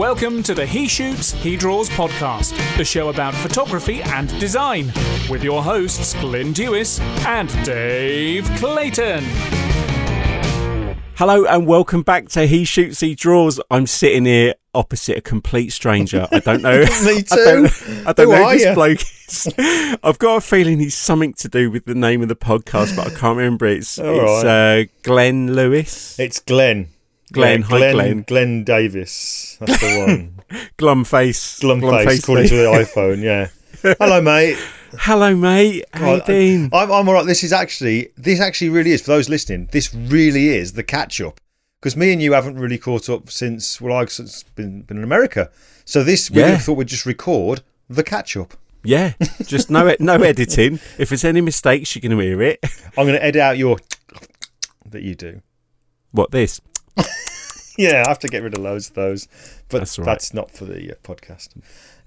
Welcome to the He Shoots, He Draws podcast, the show about photography and design, with your hosts Glyn Dewis and Dave Clayton. Hello and welcome back to He Shoots, He Draws. I'm sitting here opposite a complete stranger. I don't know. Me too. I don't, I don't Who know are who this you? bloke is. I've got a feeling he's something to do with the name of the podcast, but I can't remember. It's, All it's uh, Glenn Lewis. It's Glenn. Glenn, Glenn, Glenn. Glenn Davis. That's the one. Glumface. Glum face, according to the iPhone. Yeah. Hello, mate. Hello, mate. How you been? I'm, I'm all right. This is actually, this actually really is for those listening. This really is the catch up because me and you haven't really caught up since well, I've since been been in America. So this, we Yeah. thought we'd just record the catch up. Yeah, just no no editing. If there's any mistakes, you're going to hear it. I'm going to edit out your that you do. What this? Yeah, I have to get rid of loads of those, but That's that's, not for the uh, podcast.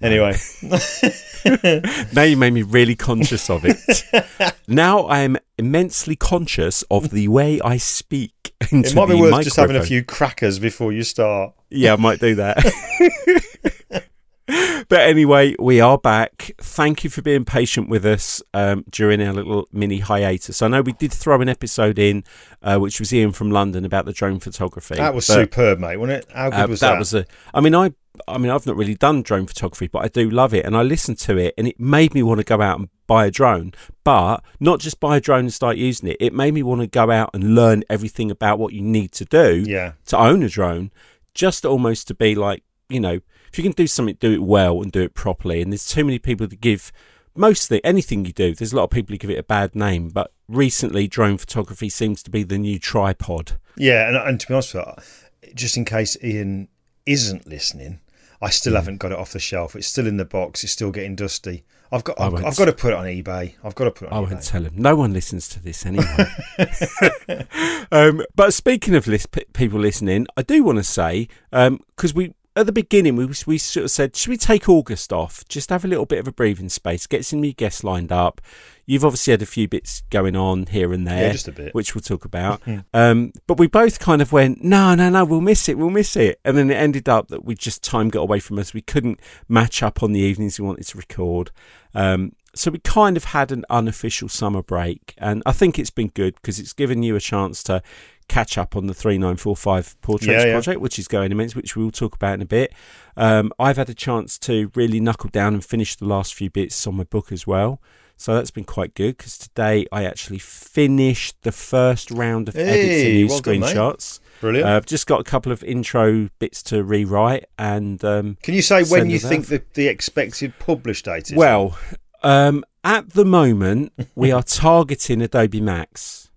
Anyway, Now you made me really conscious of it. now I am immensely conscious of the way I speak. Into it might be the worth just having a few crackers before you start. Yeah, I might do that. but anyway, we are back. Thank you for being patient with us um, during our little mini hiatus. I know we did throw an episode in, uh, which was Ian from London about the drone photography. That was superb, mate, wasn't it? How good uh, was that that? was a. I mean, I. I mean, I've not really done drone photography, but I do love it, and I listened to it, and it made me want to go out and buy a drone. But not just buy a drone and start using it. It made me want to go out and learn everything about what you need to do yeah, to own a drone, just almost to be like, you know, if you can do something, do it well and do it properly. And there's too many people that give mostly anything you do. There's a lot of people who give it a bad name, but recently drone photography seems to be the new tripod. yeah, and, and to be honest with you, just in case Ian isn't listening, I still Hmm. haven't got it off the shelf. It's still in the box. It's still getting dusty. I've got. I've, I've got to put it on eBay. I've got to put it I on won't tell him. No one listens to this anyway. um, but speaking of list, people listening, I do want to say because we at the beginning we we sort of said, should we take August off? Just have a little bit of a breathing space, get some new guests lined up. You've obviously had a few bits going on here and there, Yeah, just a bit. which we'll talk about. um, but we both kind of went, no, no, no, we'll miss it, we'll miss it, and then it ended up that we just time got away from us. We couldn't match up on the evenings we wanted to record. Um, so we kind of had an unofficial summer break, and I think it's been good because it's given you a chance to catch up on the 3945 Portraits Yeah, yeah. project, which is going immense, which we will talk about in a bit. Um, I've had a chance to really knuckle down and finish the last few bits on my book as well. So that's been quite good because today I actually finished the first round of Hey, new well done, screenshots. Brilliant. Uh, I've just got a couple of intro bits to rewrite, and um, Can you say when you think the, the expected publish date is? Well, um, at the moment, we are targeting Adobe Max,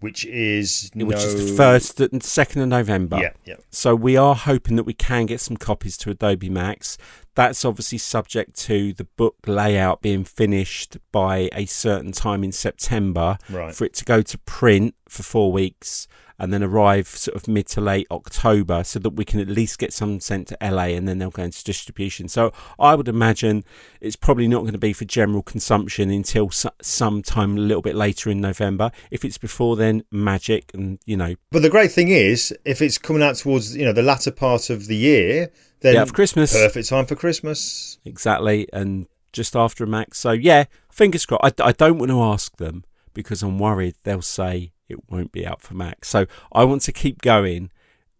which is which is the first and second of November. Yeah, yeah. So we are hoping that we can get some copies to Adobe Max. That's obviously subject to the book layout being finished by a certain time in September Right. for it to go to print for four weeks and then arrive sort of mid to late October so that we can at least get some sent to LA and then they'll go into distribution. So I would imagine it's probably not going to be for general consumption until s- sometime a little bit later in November. If it's before then, magic and, you know, But the great thing is, if it's coming out towards you know the latter part of the year, then yeah, for Christmas. perfect time for Christmas. Exactly, and just after a max. So yeah, fingers crossed. I, I don't want to ask them because I'm worried they'll say it won't be out for max. So I want to keep going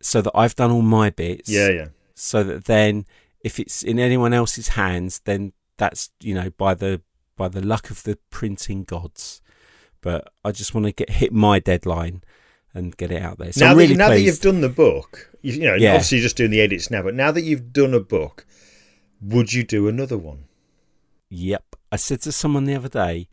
so that I've done all my bits. Yeah, yeah. So that then, if it's in anyone else's hands, then that's you know by the by the luck of the printing gods. But I just want to get hit my deadline and get it out there. So now I'm that, now that you've done the book, you, you know, Yeah. obviously you're just doing the edits now. But now that you've done a book, would you do another one? Yep. I said to someone the other day,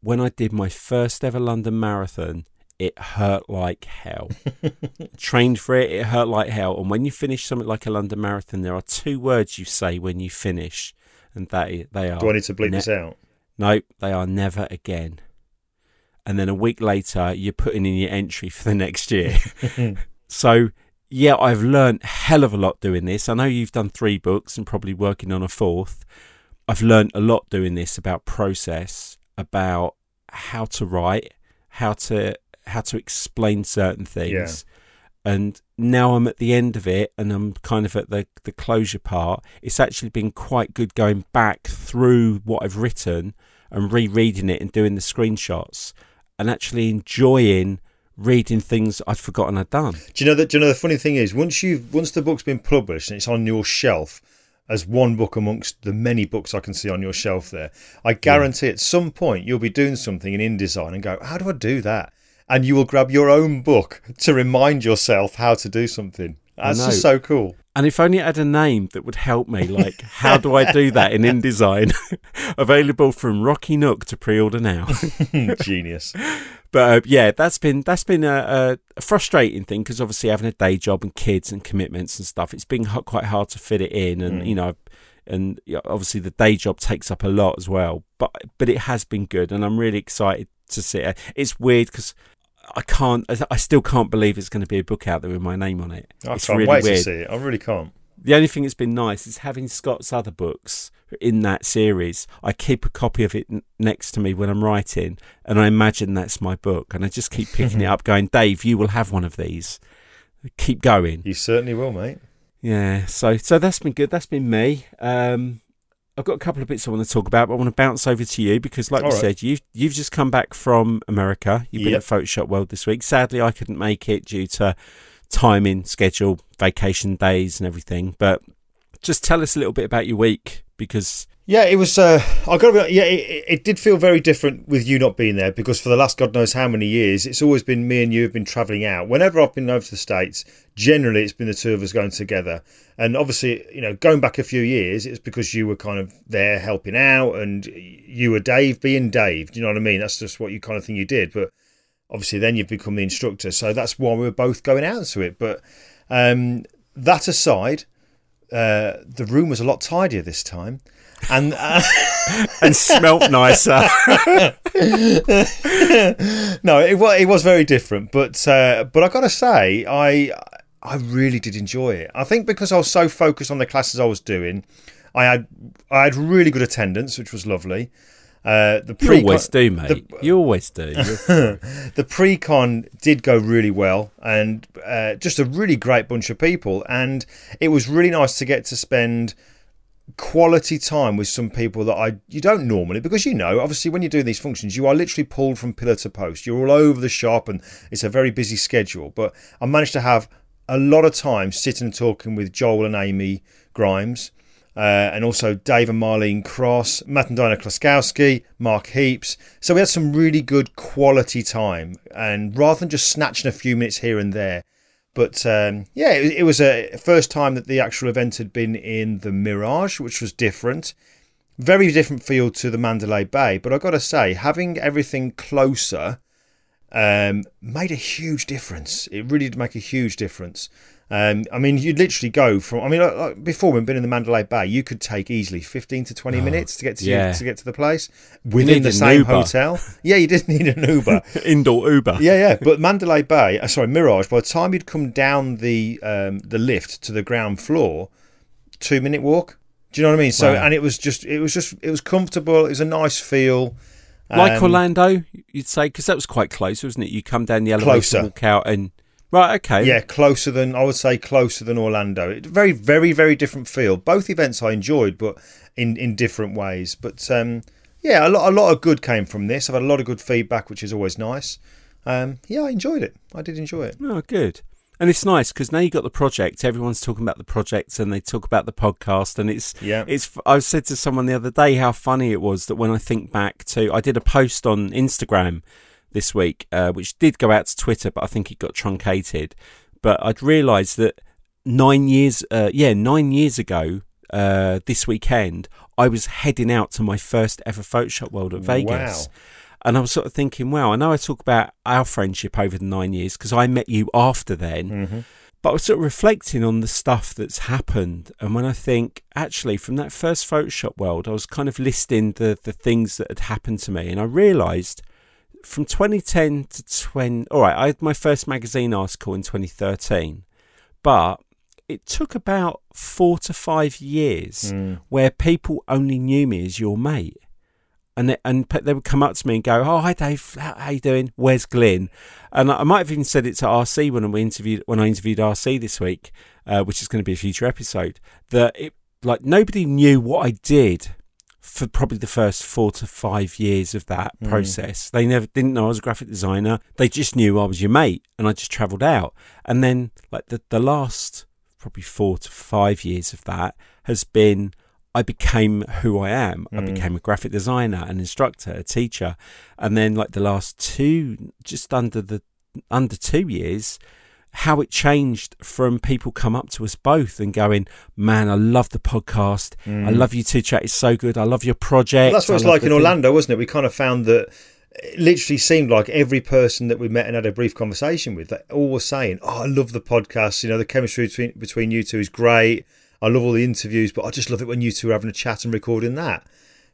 when I did my first ever London marathon, it hurt like hell. Trained for it, it hurt like hell. And when you finish something like a London marathon, there are two words you say when you finish, and that they are Do I need to bleep ne- this out? no, they are never again. And then a week later, you're putting in your entry for the next year. so, yeah, I've learned hell of a lot doing this. I know you've done three books and probably working on a fourth. I've learned a lot doing this about process, about how to write, how to how to explain certain things. And now I'm at the end of it and I'm kind of at the, the closure part. It's actually been quite good going back through what I've written and rereading it and doing the screenshots and actually enjoying reading things I'd forgotten I'd done. Do you know that? Do you know the funny thing is once you've once the book's been published and it's on your shelf as one book amongst the many books I can see on your shelf there, I guarantee at some point you'll be doing something in InDesign and go, "How do I do that?" And you will grab your own book to remind yourself how to do something. That's just so cool. And if only it had a name that would help me, like how do I do that in InDesign? Available from Rocky Nook to pre-order now. Genius. But uh, yeah, that's been that's been a, a frustrating thing because obviously having a day job and kids and commitments and stuff, it's been h- quite hard to fit it in, and Mm. you know, and obviously the day job takes up a lot as well. But but it has been good, and I'm really excited to see it. It's weird because. I can't. I- still can't believe it's going to be a book out there with my name on it. I it's can't really wait weird. to see it. I really can't. The only thing that's been nice is having Scott's other books in that series. I keep a copy of it next to me when I'm writing, and I imagine that's my book. And I just keep picking it up, going, Dave, you will have one of these. Keep going. You certainly will, mate. Yeah. So, so that's been good. That's been me. Um, I've got a couple of bits I want to talk about, but I want to bounce over to you because, like All we right. said, you've you've just come back from America. You've been Yep. at Photoshop World this week. Sadly, I couldn't make it due to timing, schedule, vacation days, and everything. But just tell us a little bit about your week because Yeah, it was. Uh, I got to be. Yeah, it, it did feel very different with you not being there because for the last God knows how many years, it's always been me and you have been travelling out. Whenever I've been over to the states, generally it's been the two of us going together. And obviously, you know, going back a few years, it's because you were kind of there helping out, and you were Dave being Dave. Do you know what I mean? That's just what you kind of thing you did. But obviously, then you've become the instructor, so that's why we were both going out to it. But um, that aside, uh, the room was a lot tidier this time. And uh, and smelt nicer. no, it was it was very different, but uh, but I gotta say, I I really did enjoy it. I think because I was so focused on the classes I was doing, I had I had really good attendance, which was lovely. Uh, the you pre always do, mate. You always do. The pre con did go really well, and uh, just a really great bunch of people, and it was really nice to get to spend quality time with some people that I you don't normally because you know obviously when you're doing these functions you are literally pulled from pillar to post you're all over the shop and it's a very busy schedule but I managed to have a lot of time sitting and talking with Joel and Amy Grimes uh, and also Dave and Marlene Cross, Matt and Dinah Kloskowski, Mark Heaps. So we had some really good quality time, and rather than just snatching a few minutes here and there, but um, yeah, it, it was a first time that the actual event had been in the Mirage, which was different. Very different feel to the Mandalay Bay, but I've got to say, having everything closer um, made a huge difference. It really did make a huge difference. Um, I mean, you'd literally go from. I mean, like, like before we've been in the Mandalay Bay, you could take easily fifteen to twenty minutes to get to yeah. to get to the place within the same Uber. hotel. Yeah, you didn't need an Uber. Indoor Uber. Yeah, yeah. But Mandalay Bay, uh, sorry, Mirage. By the time you'd come down the um, the lift to the ground floor, two minute walk. Do you know what I mean? So, Wow. and it was just, it was just, it was comfortable. It was a nice feel. Like Um, Orlando, you'd say, because that was quite close, wasn't it? You come down the elevator, Closer. walk out, and right, okay, Yeah, closer than I would say closer than Orlando. It, very, very, very different feel. Both events I enjoyed, but in in different ways. But um, yeah, a lot, a lot of good came from this. I've had a lot of good feedback, which is always nice. Um, yeah, I enjoyed it. I did enjoy it. Oh, good. And it's nice because now you got the project. Everyone's talking about the project, and they talk about the podcast. And it's Yeah. it's. I said to someone the other day how funny it was that when I think back to, I did a post on Instagram this week, uh, which did go out to Twitter, but I think it got truncated. But I'd realised that nine years, uh, yeah, nine years ago, uh, this weekend, I was heading out to my first ever Photoshop World at Vegas. Wow. And I was sort of thinking, wow, I know I talk about our friendship over the nine years because I met you after then. Mm-hmm. But I was sort of reflecting on the stuff that's happened. And when I think, actually, from that first Photoshop world, I was kind of listing the, the things that had happened to me. And I realised from 2010 to 20. All right, I had my first magazine article in 2013. But it took about four to five years Mm. where people only knew me as your mate. and they, and they would come up to me and go, "Oh, hi Dave, how, how you doing? Where's Glyn?" And I might have even said it to RC when we interviewed when I interviewed RC this week, uh, which is going to be a future episode. That it like nobody knew what I did for probably the first four to five years of that mm. process. They never didn't know I was a graphic designer. They just knew I was your mate, and I just travelled out. And then like the the last probably four to five years of that has been I became who I am. Mm. I became a graphic designer, an instructor, a teacher, and then like the last two, just under the under two years, how it changed from people come up to us both and going, "Man, I love the podcast. Mm. I love you two chat. It's so good. I love your project." Well, that's what it's like in thing. Orlando, wasn't it? We kind of found that it literally seemed like every person that we met and had a brief conversation with, they all were saying, "Oh, I love the podcast. You know, the chemistry between between you two is great." I love all the interviews, but I just love it when you two are having a chat and recording that.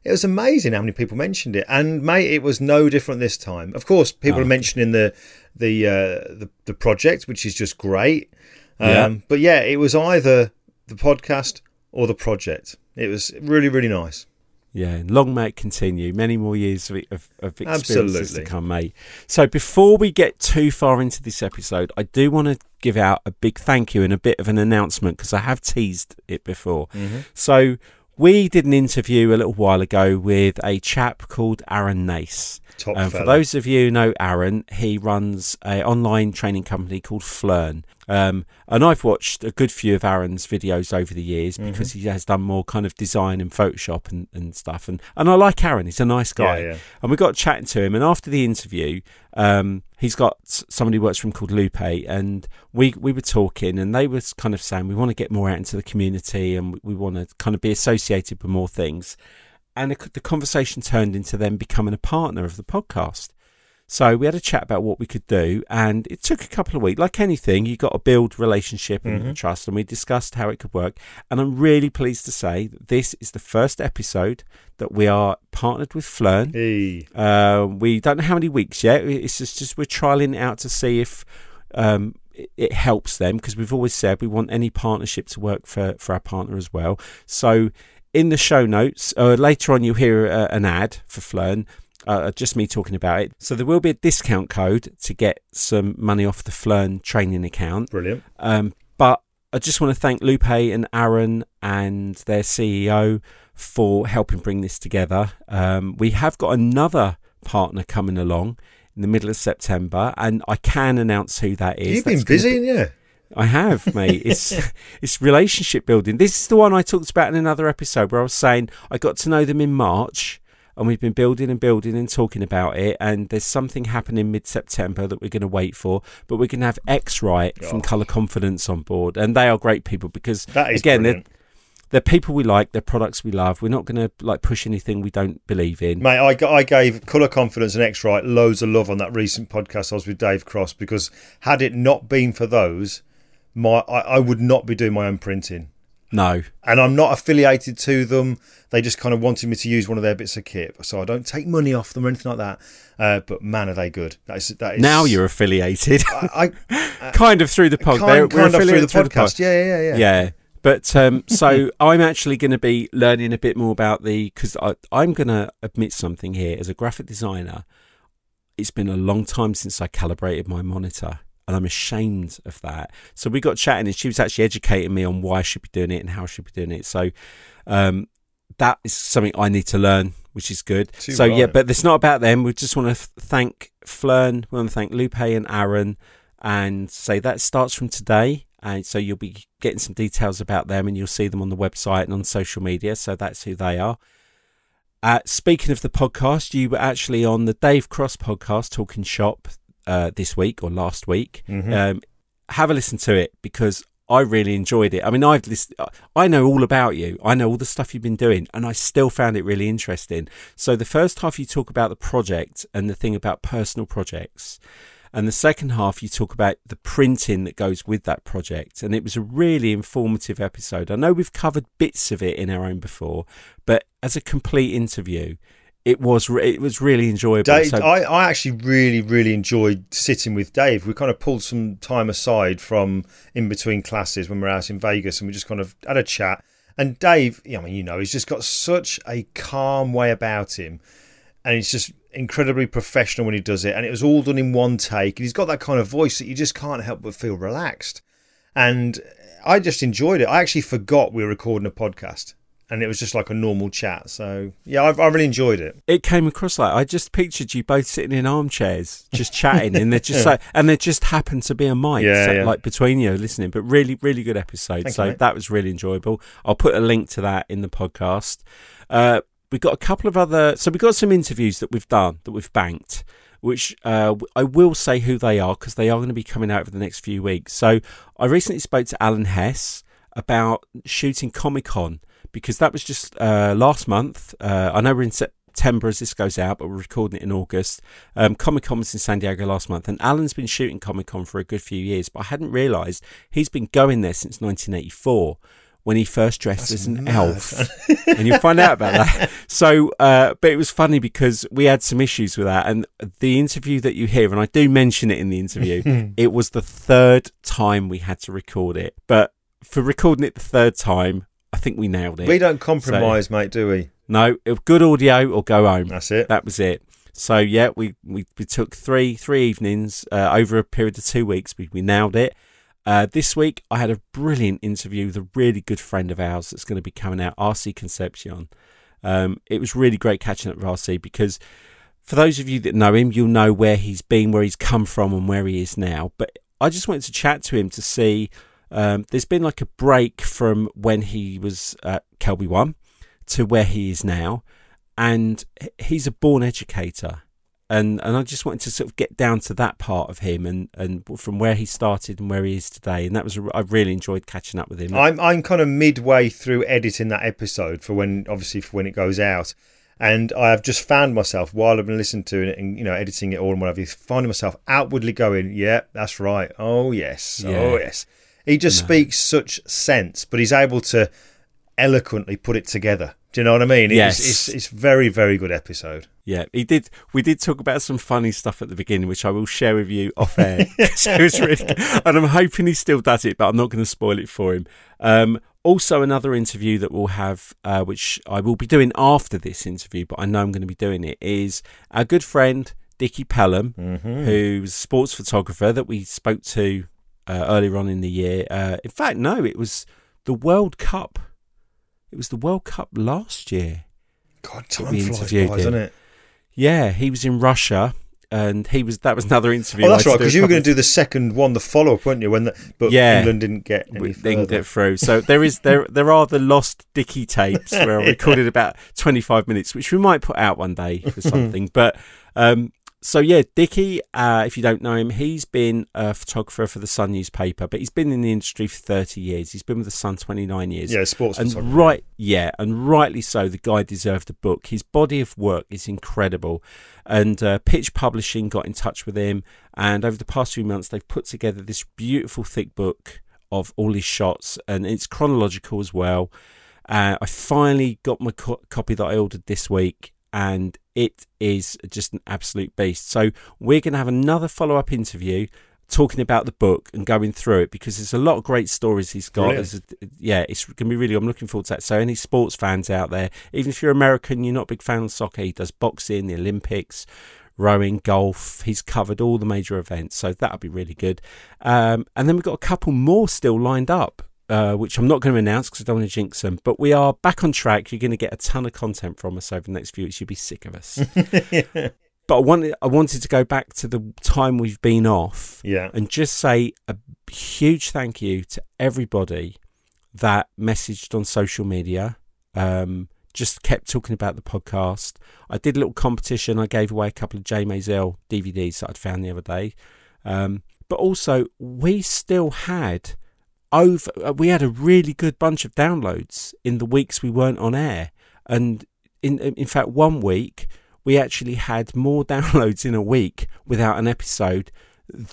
It was amazing how many people mentioned it, and mate, it was no different this time. Of course, people oh. are mentioning the the, uh, the the project, which is just great. Um, yeah. But yeah, it was either the podcast or the project. It was really really nice. Yeah, long may it continue. Many more years of, of, of experiences Absolutely. to come, mate. So before we get too far into this episode, I do want to give out a big thank you and a bit of an announcement because I have teased it before. Mm-hmm. So we did an interview a little while ago with a chap called Aaron Nace. Um, for those of you who know Aaron, he runs an online training company called Phlearn. Um, and I've watched a good few of Aaron's videos over the years mm-hmm. because he has done more kind of design and Photoshop and, and stuff. And, and I like Aaron, he's a nice guy. Yeah, yeah. And we got chatting to him. And after the interview, um, he's got somebody who works for him called Lupe. And we, we were talking, and they were kind of saying, we want to get more out into the community and we want to kind of be associated with more things. And the conversation turned into them becoming a partner of the podcast. So we had a chat about what we could do, and it took a couple of weeks. Like anything, you got to build relationship and mm-hmm. trust, and we discussed how it could work. And I'm really pleased to say that this is the first episode that we are partnered with Phlearn. Hey. Uh, we don't know how many weeks yet. It's just, just we're trialing it out to see if um, it helps them because we've always said we want any partnership to work for for our partner as well. So in the show notes, uh, later on you'll hear uh, an ad for Phlearn uh, just me talking about it. So there will be a discount code to get some money off the Phlearn training account. Brilliant. Um, but I just want to thank Lupe and Aaron and their CEO for helping bring this together. Um, we have got another partner coming along in the middle of September, and I can announce who that is. You've That's been busy, be- yeah. I have, mate. It's it's relationship building. This is the one I talked about in another episode where I was saying I got to know them in March and we've been building and building and talking about it. And there's something happening mid September that we're going to wait for, but we're going to have X-Rite from Color Confidence on board, and they are great people because again they're, they're people we like, they're products we love. We're not going to like push anything we don't believe in. Mate, I, I gave Color Confidence and X-Rite loads of love on that recent podcast I was with Dave Cross because had it not been for those, my I, I would not be doing my own printing. No. And I'm not affiliated to them. They just kind of wanted me to use one of their bits of kit. So I don't take money off them or anything like that. Uh, but man, are they good. That is, that is, now you're affiliated. I, I kind of through the podcast. Kind, kind of through the podcast. The yeah, yeah, yeah. Yeah. But um, so I'm actually going to be learning a bit more about the because I'm going to admit something here as a graphic designer. It's been a long time since I calibrated my monitor and I'm ashamed of that. So we got chatting, and she was actually educating me on why I should be doing it and how I should be doing it. So um, that is something I need to learn, which is good. Too so right. yeah, but it's not about them. We just want to thank Phlearn, we want to thank Lupe and Aaron, and say that starts from today. And so you'll be getting some details about them, and you'll see them on the website and on social media. So that's who they are. Uh, speaking of the podcast, you were actually on the Dave Cross podcast, Talking Shop, uh, this week or last week. Mm-hmm. Um, have a listen to it because I really enjoyed it. I mean, I've listened, I know all about you. I know all the stuff you've been doing, and I still found it really interesting. So the first half you talk about the project and the thing about personal projects. And the second half, you talk about the printing that goes with that project. And it was a really informative episode. I know we've covered bits of it in our own before, but as a complete interview, it was it was really enjoyable. Dave, so, I, I actually really really enjoyed sitting with Dave. We kind of pulled some time aside from in between classes when we are out in Vegas, and we just kind of had a chat. And Dave, I mean, you know, he's just got such a calm way about him. and he's just incredibly professional when he does it. And it was all done in one take. And he's got that kind of voice that you just can't help but feel relaxed. And I just enjoyed it. I actually forgot we were recording a podcast. And it was just like a normal chat. So, yeah, I, I really enjoyed it. It came across like I just pictured you both sitting in armchairs, just chatting, and they're just like, and there just happened to be a mic, Yeah, so, yeah. like between you listening. But really, really good episode. Thank so you, that was really enjoyable. I'll put a link to that in the podcast. Uh, we've got a couple of other, so we've got some interviews that we've done that we've banked. Which uh, I will say who they are because they are going to be coming out over the next few weeks. So I recently spoke to Alan Hess about shooting Comic Con because that was just uh, last month. Uh, I know we're in September as this goes out, but we're recording it in August. Um, Comic Con was in San Diego last month, and Alan's been shooting Comic Con for a good few years, but I hadn't realised he's been going there since 1984 when he first dressed That's as an mad. elf. and you'll find out about that. So, uh, but it was funny because we had some issues with that. And the interview that you hear, and I do mention it in the interview, it was the third time we had to record it. But for recording it the third time, I think we nailed it. We don't compromise, mate, do we? no, good audio or go home. That's it. That was it. So yeah, we, we, we took three three evenings uh, over a period of two weeks. We, we nailed it. Uh, this week I had a brilliant interview with a really good friend of ours that's going to be coming out, RC Concepcion. Um, it was really great catching up with RC because for those of you that know him, you'll know where he's been, where he's come from, and where he is now. But I just wanted to chat to him to see. Um, there's been like a break from when he was at KelbyOne to where he is now, and he's a born educator. And and I just wanted to sort of get down to that part of him and, and from where he started and where he is today. And that was I really enjoyed catching up with him. I'm I'm kind of midway through editing that episode for when obviously for when it goes out, and I have just found myself while I've been listening to it and you know editing it all and whatever, finding myself outwardly going, yeah, that's right, oh yes, Yeah. oh yes. He just No. speaks such sense, but he's able to eloquently put it together. Do you know what I mean? It's, Yes. it's it's very very good episode. Yeah, he did. We did talk about some funny stuff at the beginning, which I will share with you off air. so it was really good. And I'm hoping he still does it, but I'm not going to spoil it for him. Um, also, another interview that we'll have, uh, which I will be doing after this interview, but I know I'm going to be doing it, is our good friend Dickie Pelham, Mm-hmm. who's a sports photographer that we spoke to uh, earlier on in the year. Uh, in fact, no, it was the World Cup. It was the World Cup last year. God, time flies by, doesn't it? Yeah, he was in Russia, and he was. That was another interview. Oh, that's right, because you were going to do the second one, the follow up, weren't you? When the, but Yeah. England didn't get any we didn't get through. So there is there there are the lost Dickie tapes where I recorded about twenty five minutes, which we might put out one day for something. but um, so yeah, Dickie, uh, if you don't know him, he's been a photographer for the Sun newspaper, but he's been in the industry for thirty years. He's been with the Sun twenty nine years. yeah, sports and right, yeah, and rightly so. The guy deserved a book. His body of work is incredible, and uh, Pitch Publishing got in touch with him, and over the past few months, they've put together this beautiful thick book of all his shots, and it's chronological as well. Uh, I finally got my co- copy that I ordered this week, and it is just an absolute beast. So we're going to have another follow up interview talking about the book and going through it because there's a lot of great stories he's got. A, yeah, it's going to be really. I'm looking forward to that. So any sports fans out there, even if you're American, you're not a big fan of soccer. He does boxing, the Olympics. Rowing, golf, he's covered all the major events, so that'll be really good. Um, and then we've got a couple more still lined up, uh, which I'm not going to announce because I don't want to jinx them. But we are back on track. You're going to get a ton of content from us over the next few weeks. You'll be sick of us. but I wanted, I wanted to go back to the time we've been off yeah. and just say a huge thank you to everybody that messaged on social media. Um, just kept talking about the podcast. I did a little competition. I gave away a couple of Jay Maisel DVDs that I'd found the other day. Um, but also, we still had over. uh, We had a really good bunch of downloads in the weeks we weren't on air, and in in fact, one week we actually had more downloads in a week without an episode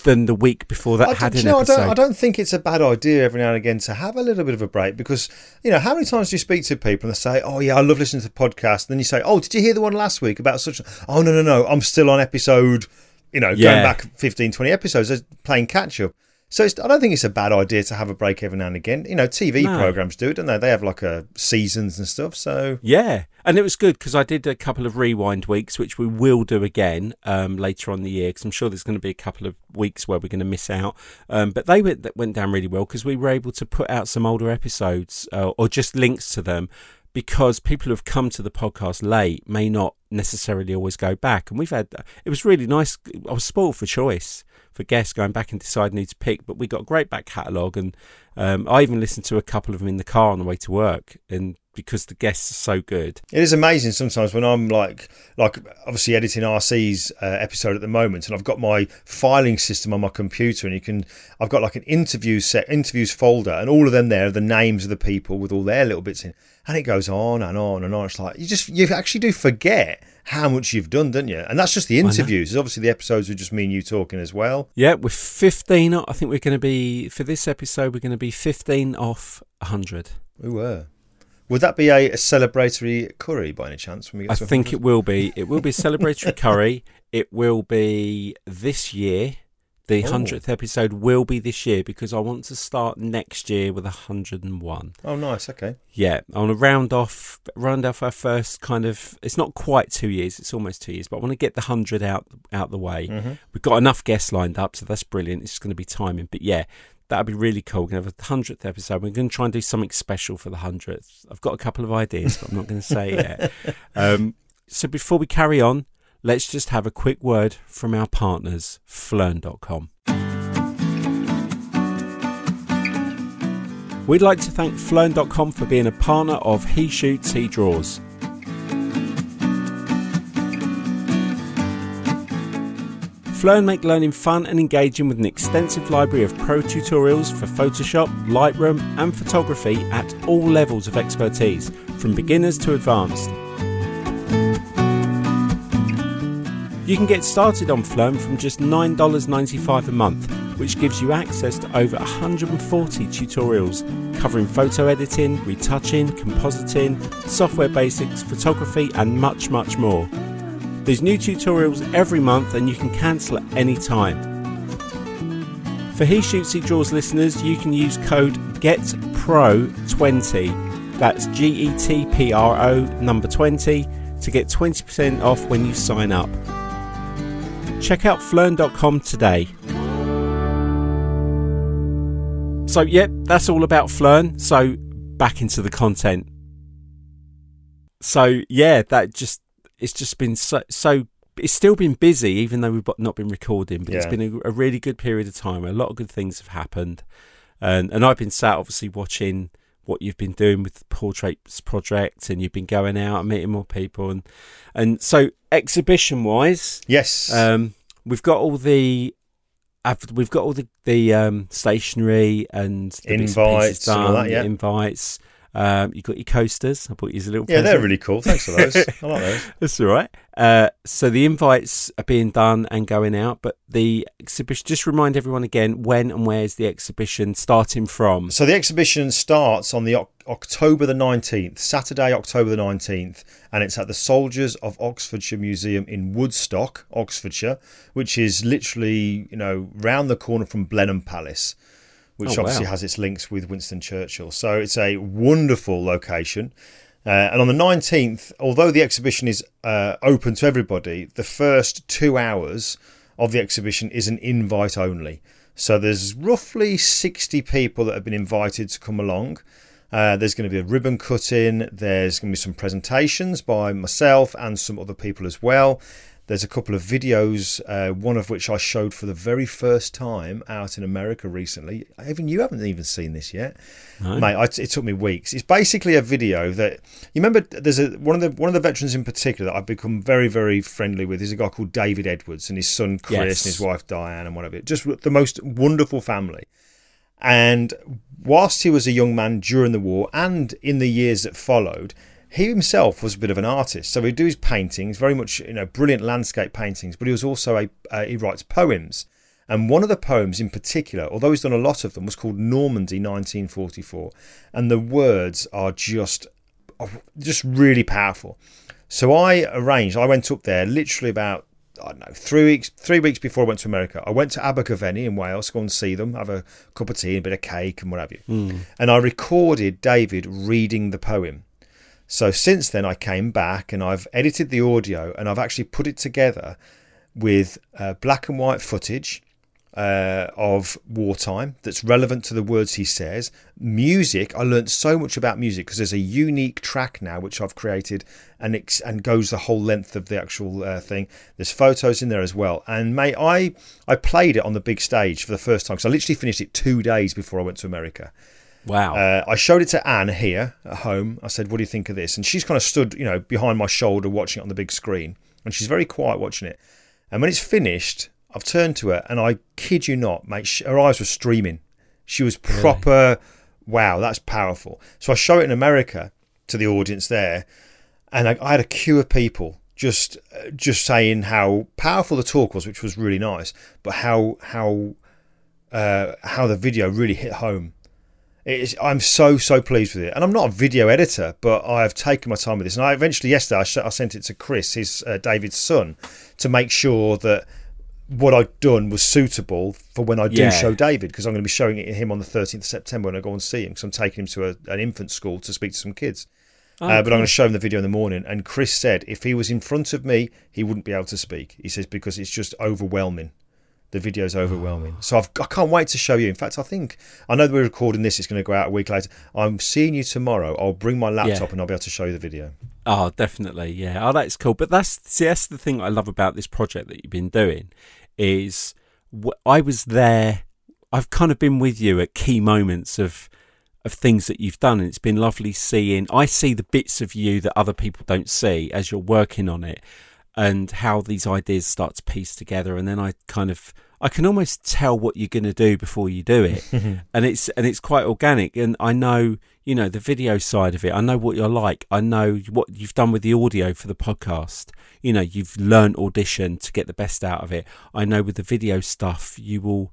than the week before that I, had an know, I episode. don't, I don't think it's a bad idea every now and again to have a little bit of a break because, you know, how many times do you speak to people and they say, oh, yeah, I love listening to the podcast. And then you say, oh, did you hear the one last week about such? Oh, no, no, no, I'm still on episode, you know, Yeah. going back 15, 20 episodes, playing catch up. So it's, I don't think it's a bad idea to have a break every now and again. You know, TV No. programs do it, don't they? They have like a seasons and stuff. So Yeah, and it was good because I did a couple of rewind weeks, which we will do again um, later on the year. Because I'm sure there's going to be a couple of weeks where we're going to miss out. Um, but they went that went down really well because we were able to put out some older episodes uh, or just links to them. Because people who have come to the podcast late may not necessarily always go back, and we've had it was really nice. I was spoiled for choice for guests going back and deciding who to pick, but we got a great back catalogue, and um, I even listened to a couple of them in the car on the way to work, and because the guests are so good. It is amazing sometimes when I'm like, like obviously editing RC's uh, episode at the moment, and I've got my filing system on my computer, and you can, I've got like an interview set, interviews folder, and all of them there are the names of the people with all their little bits in, and it goes on and on and on. It's like you just, you actually do forget how much you've done, don't you? And that's just the interviews. There's obviously the episodes are just me and you talking as well. Yeah, we're 15. I think we're going to be, for this episode, we're going to be 15 off 100. We were. Would that be a, a celebratory curry by any chance? When we get I think 100? it will be. It will be a celebratory curry. It will be this year. The Oh. 100th episode will be this year because I want to start next year with 101. Oh, nice. Okay. Yeah, I want to round off round off our first kind of. It's not quite two years; it's almost two years. But I want to get the hundred out out the way. Mhm. We've got enough guests lined up, so that's brilliant. It's going to be timing, but yeah, that'd be really cool. We're going to have a hundredth episode. We're going to try and do something special for the hundredth. I've got a couple of ideas, but I'm not going to say yet. Um, so before we carry on, let's just have a quick word from our partners, Phlearn.com. We'd like to thank Phlearn.com for being a partner of He Shoots, He Draws. Phlearn make learning fun and engaging with an extensive library of pro tutorials for Photoshop, Lightroom, and photography at all levels of expertise, from beginners to advanced. You can get started on Phlearn from just $9.95 a month, which gives you access to over 140 tutorials covering photo editing, retouching, compositing, software basics, photography, and much, much more. There's new tutorials every month and you can cancel at any time. For He Shoots He Draws listeners, you can use code GETPRO20, that's G E T P R O number 20, to get 20% off when you sign up. Check out phlearn.com today. So, yeah, that's all about Phlearn. So, back into the content. So, yeah, that just, it's just been so, so it's still been busy, even though we've not been recording, but it's been a, a really good period of time. A lot of good things have happened. And, and I've been sat obviously watching what you've been doing with the portraits project and you've been going out and meeting more people and and so exhibition wise Yes. um, we've got all the we've got all the the um, stationery and the bits and Invites and all that, yeah. invites. Um, you got your coasters. I bought you a little. yeah, they're really cool. Thanks for those. I like those. That's all right. Uh, so the invites are being done and going out, but the exhibition. Just remind everyone again when and where is the exhibition starting from? So the exhibition starts on the Oc- October the 19th, Saturday, October the 19th, and it's at the Soldiers of Oxfordshire Museum in Woodstock, Oxfordshire, which is literally, you know, round the corner from Blenheim Palace, which Oh, obviously wow. has its links with Winston Churchill. So it's a wonderful location. Uh, and on the 19th, although the exhibition is uh, open to everybody, the first two hours of the exhibition is an invite only. So there's roughly 60 people that have been invited to come along. Uh, there's going to be a ribbon cutting. There's going to be some presentations by myself and some other people as well. There's a couple of videos, uh, one of which I showed for the very first time out in America recently. Even you haven't even seen this yet, No? mate. I, it took me weeks. It's basically a video that you remember. There's a one of the one of the veterans in particular that I've become very very friendly with. Is a guy called David Edwards and his son Chris Yes. and his wife Diane and whatever. Just the most wonderful family. And whilst he was a young man during the war and in the years that followed, he himself was a bit of an artist. So he'd do his paintings, very much you know brilliant landscape paintings, but he was also a uh, he writes poems. And one of the poems in particular, although he's done a lot of them, was called Normandy 1944, and the words are just just really powerful. So I arranged. I went up there literally about I don't know, three weeks three weeks before I went to America. I went to Abergavenny in Wales, go and see them, have a cup of tea, a bit of cake, and what have you. Mm. And I recorded David reading the poem. So since then, I came back and I've edited the audio and I've actually put it together with uh, black and white footage uh, of wartime that's relevant to the words he says. Music, I learnt so much about music because there's a unique track now which I've created and ex- and goes the whole length of the actual uh, thing. There's photos in there as well. And mate, I I played it on the big stage for the first time because I literally finished it two days before I went to America. Wow. Uh, I showed it to Anne here at home. I said, "What do you think of this?" And she's kind of stood, you know, behind my shoulder watching it on the big screen, and she's very quiet watching it. And when it's finished, I've turned to her, and I kid you not, mate, she, her eyes were streaming. She was proper. Wow, that's powerful. So I show it in America to the audience there, and I, I had a queue of people just uh, just saying how powerful the talk was, which was really nice, but how how uh, how the video really hit home. Is, I'm so so pleased with it, and I'm not a video editor, but I've taken my time with this. And I eventually yesterday I, sh- I sent it to Chris, his uh, David's son, to make sure that what I'd done was suitable for when I do Yeah. show David, because I'm going to be showing it to him on the 13th of September when I go and see him, because I'm taking him to a, an infant school to speak to some kids. Oh, uh, but I'm going to show him the video in the morning. And Chris said if he was in front of me, he wouldn't be able to speak. He says because it's just overwhelming. The video's overwhelming. So I've, I can't wait to show you. In fact, I think I know that we're recording this. It's going to go out a week later. I'm seeing you tomorrow. I'll bring my laptop Yeah. and I'll be able to show you the video. Oh, definitely, yeah. Oh, that's cool. But that's see, that's the thing I love about this project that you've been doing is wh- I was there. I've kind of been with you at key moments of of things that you've done, and it's been lovely seeing. I see the bits of you that other people don't see as you're working on it, and how these ideas start to piece together, and then I kind of. I can almost tell what you're going to do before you do it, mm-hmm. and it's and it's quite organic. And I know, you know, the video side of it. I know what you're like. I know what you've done with the audio for the podcast. You know, you've learned audition to get the best out of it. I know with the video stuff, you will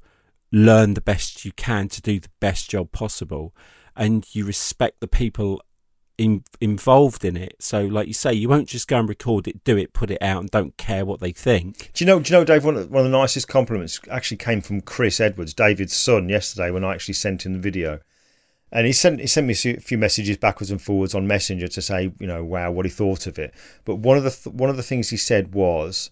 learn the best you can to do the best job possible, and you respect the people in, involved in it. So, like you say, you won't just go and record it, do it, put it out, and don't care what they think. Do you know? Do you know, Dave? One of, one of the nicest compliments actually came from Chris Edwards, David's son, yesterday when I actually sent him the video, and he sent he sent me a few- messages backwards and forwards on Messenger to say, you know, wow, what he thought of it. But one of the th- one of the things he said was,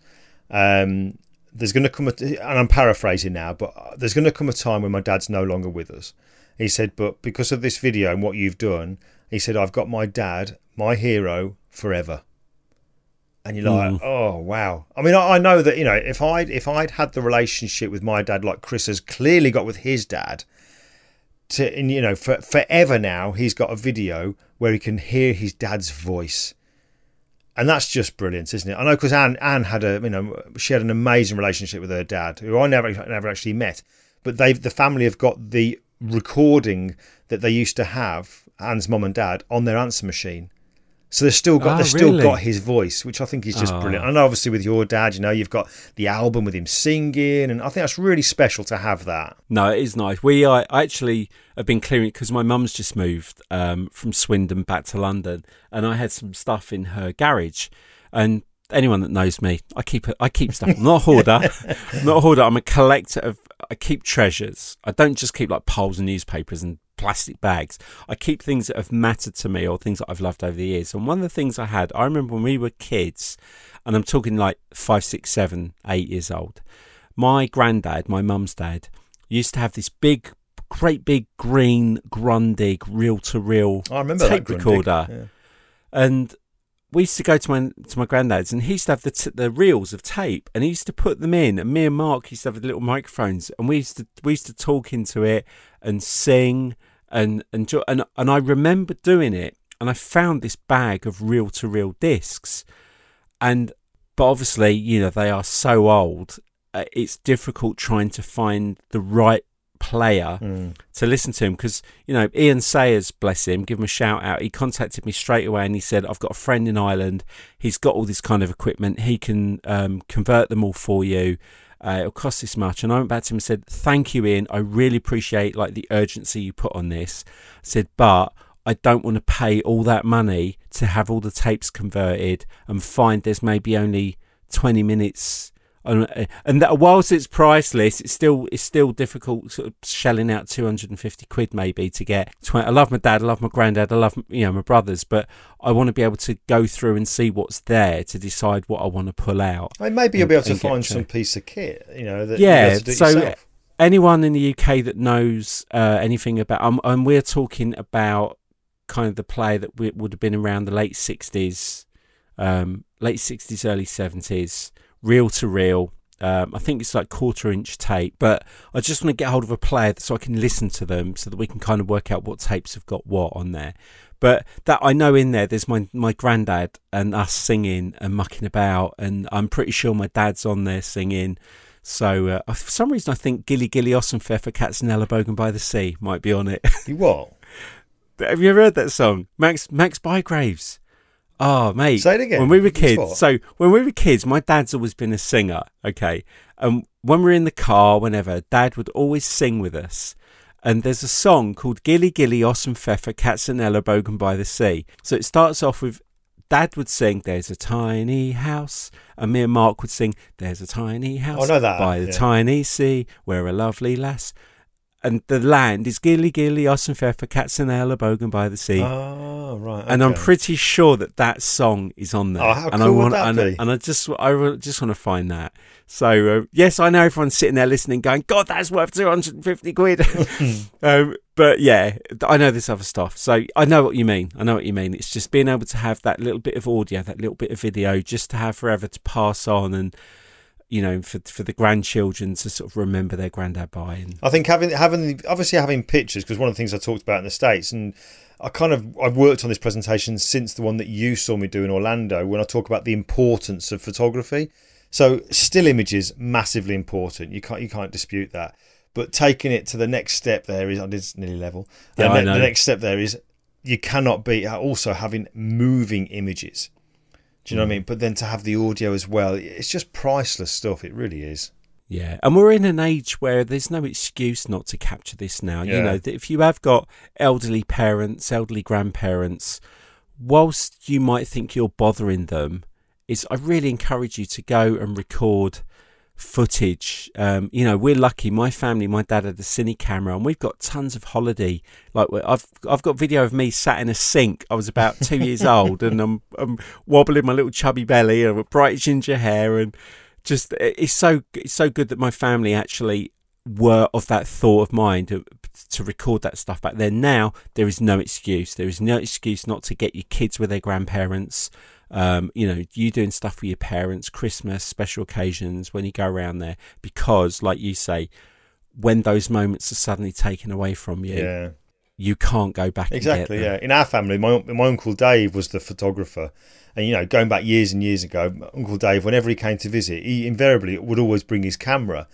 um, "There's going to come a and I'm paraphrasing now, but there's going to come a time when my dad's no longer with us." He said, "But because of this video and what you've done," he said, "I've got my dad, my hero, forever." and you're like, Mm. oh wow. I mean, I, I know that you know if I would if I'd had the relationship with my dad like Chris has clearly got with his dad, to and you know for forever now he's got a video where he can hear his dad's voice, and that's just brilliant, isn't it? I know because Anne Anne had a you know she had an amazing relationship with her dad, who I never never actually met, but they the family have got the recording that they used to have Anne's mum and dad on their answer machine. So they've still got Ah, they've still got his voice, which I think is just Ah. brilliant. And obviously with your dad, you know, you've got the album with him singing, and I think that's really special to have that. No, it is nice. We I actually have been clearing because my mum's just moved um, from Swindon back to London, and I had some stuff in her garage. And anyone that knows me, I keep it. I keep stuff. I'm not a hoarder. I'm not a hoarder. I'm a collector of. I keep treasures. I don't just keep like piles of newspapers and plastic bags. I keep things that have mattered to me or things that I've loved over the years. And one of the things I had, I remember when we were kids, and I'm talking like five, six, seven, eight years old. My granddad, my mum's dad, used to have this big, great big green Grundig reel to reel tape recorder, Yeah. and we used to go to my to my granddad's, and he used to have the t- the reels of tape, and he used to put them in. And me and Mark used to have the little microphones, and we used to we used to talk into it and sing and and and and I remember doing it, and I found this bag of reel to reel discs, and but obviously you know they are so old, uh, it's difficult trying to find the right player Mm. to listen to him because you know Ian Sayers, bless him, give him a shout out. He contacted me straight away and he said, "I've got a friend in Ireland. He's got all this kind of equipment. He can um, convert them all for you. Uh, it'll cost this much." And I went back to him and said, "Thank you, Ian. I really appreciate like the urgency you put on this." I said, "But." I don't want to pay all that money to have all the tapes converted and find there's maybe only 20 minutes And, and that, whilst it's priceless, it's still it's still difficult sort of shelling out two hundred and fifty quid maybe to get. 20, I love my dad, I love my granddad, I love you know my brothers, but I want to be able to go through and see what's there to decide what I want to pull out. I mean, maybe you'll be able to find some piece of kit, you know. That yeah, so yourself. anyone in the UK that knows uh, anything about, um, and we're talking about kind of the play that would have been around the late 60s, um, late 60s, early 70s, reel to reel. Um, I think it's like quarter inch tape, but I just want to get hold of a player so I can listen to them so that we can kind of work out what tapes have got what on there. But that I know in there, there's my, my granddad and us singing and mucking about, and I'm pretty sure my dad's on there singing. So uh, for some reason, I think Gilly Gilly Fair for Katzenella Bogan by the Sea might be on it. You what? Have you ever heard that song? Max Max Bygraves. Oh, mate. Say it again. When we were kids, so when we were kids, my dad's always been a singer, okay? And when we are in the car, whenever, dad would always sing with us. And there's a song called Gilly Gilly Oss and Pfeffer, Katzenella Bogan by the Sea. So it starts off with Dad would sing, There's a tiny house. And me and Mark would sing, There's a tiny house oh, that, by the yeah. tiny sea where a lovely lass and the land is Gilly Gilly Ossenfair for Katzenella Bogan by the Sea. Oh, right. Okay. And I'm pretty sure that that song is on there. Oh, how and cool I want, would that and, be? and I just, I just want to find that. So uh, yes, I know everyone's sitting there listening, going, "God, that's worth 250 quid." um, but yeah, I know this other stuff. So I know what you mean. I know what you mean. It's just being able to have that little bit of audio, that little bit of video, just to have forever to pass on and you know, for for the grandchildren to sort of remember their granddad by. And I think having having obviously having pictures because one of the things I talked about in the states and. I kind of I've worked on this presentation since the one that you saw me do in Orlando when I talk about the importance of photography. So still images massively important. You can't you can't dispute that. But taking it to the next step there is it's nearly level. Yeah, the, the next step there is you cannot beat also having moving images. Do you know what I hmm. mean? But then to have the audio as well, it's just priceless stuff. It really is. Yeah, and we're in an age where there's no excuse not to capture this now. Yeah. You know, if you have got elderly parents, elderly grandparents, whilst you might think you're bothering them, is I really encourage you to go and record footage. Um, you know, we're lucky. My family, my dad had a cine camera, and we've got tons of holiday. Like I've I've got video of me sat in a sink. I was about two years old, and I'm I'm wobbling my little chubby belly and with bright ginger hair, and just it's so it's so good that my family actually were of that thought of mind to, to record that stuff back then. Now there is no excuse. There is no excuse not to get your kids with their grandparents. Um, you know, you doing stuff for your parents, Christmas, special occasions when you go around there, because, like you say, when those moments are suddenly taken away from you, yeah. you can't go back. Exactly. Yeah. In our family, my my uncle Dave was the photographer, and you know, going back years and years ago, Uncle Dave, whenever he came to visit, he invariably would always bring his camera.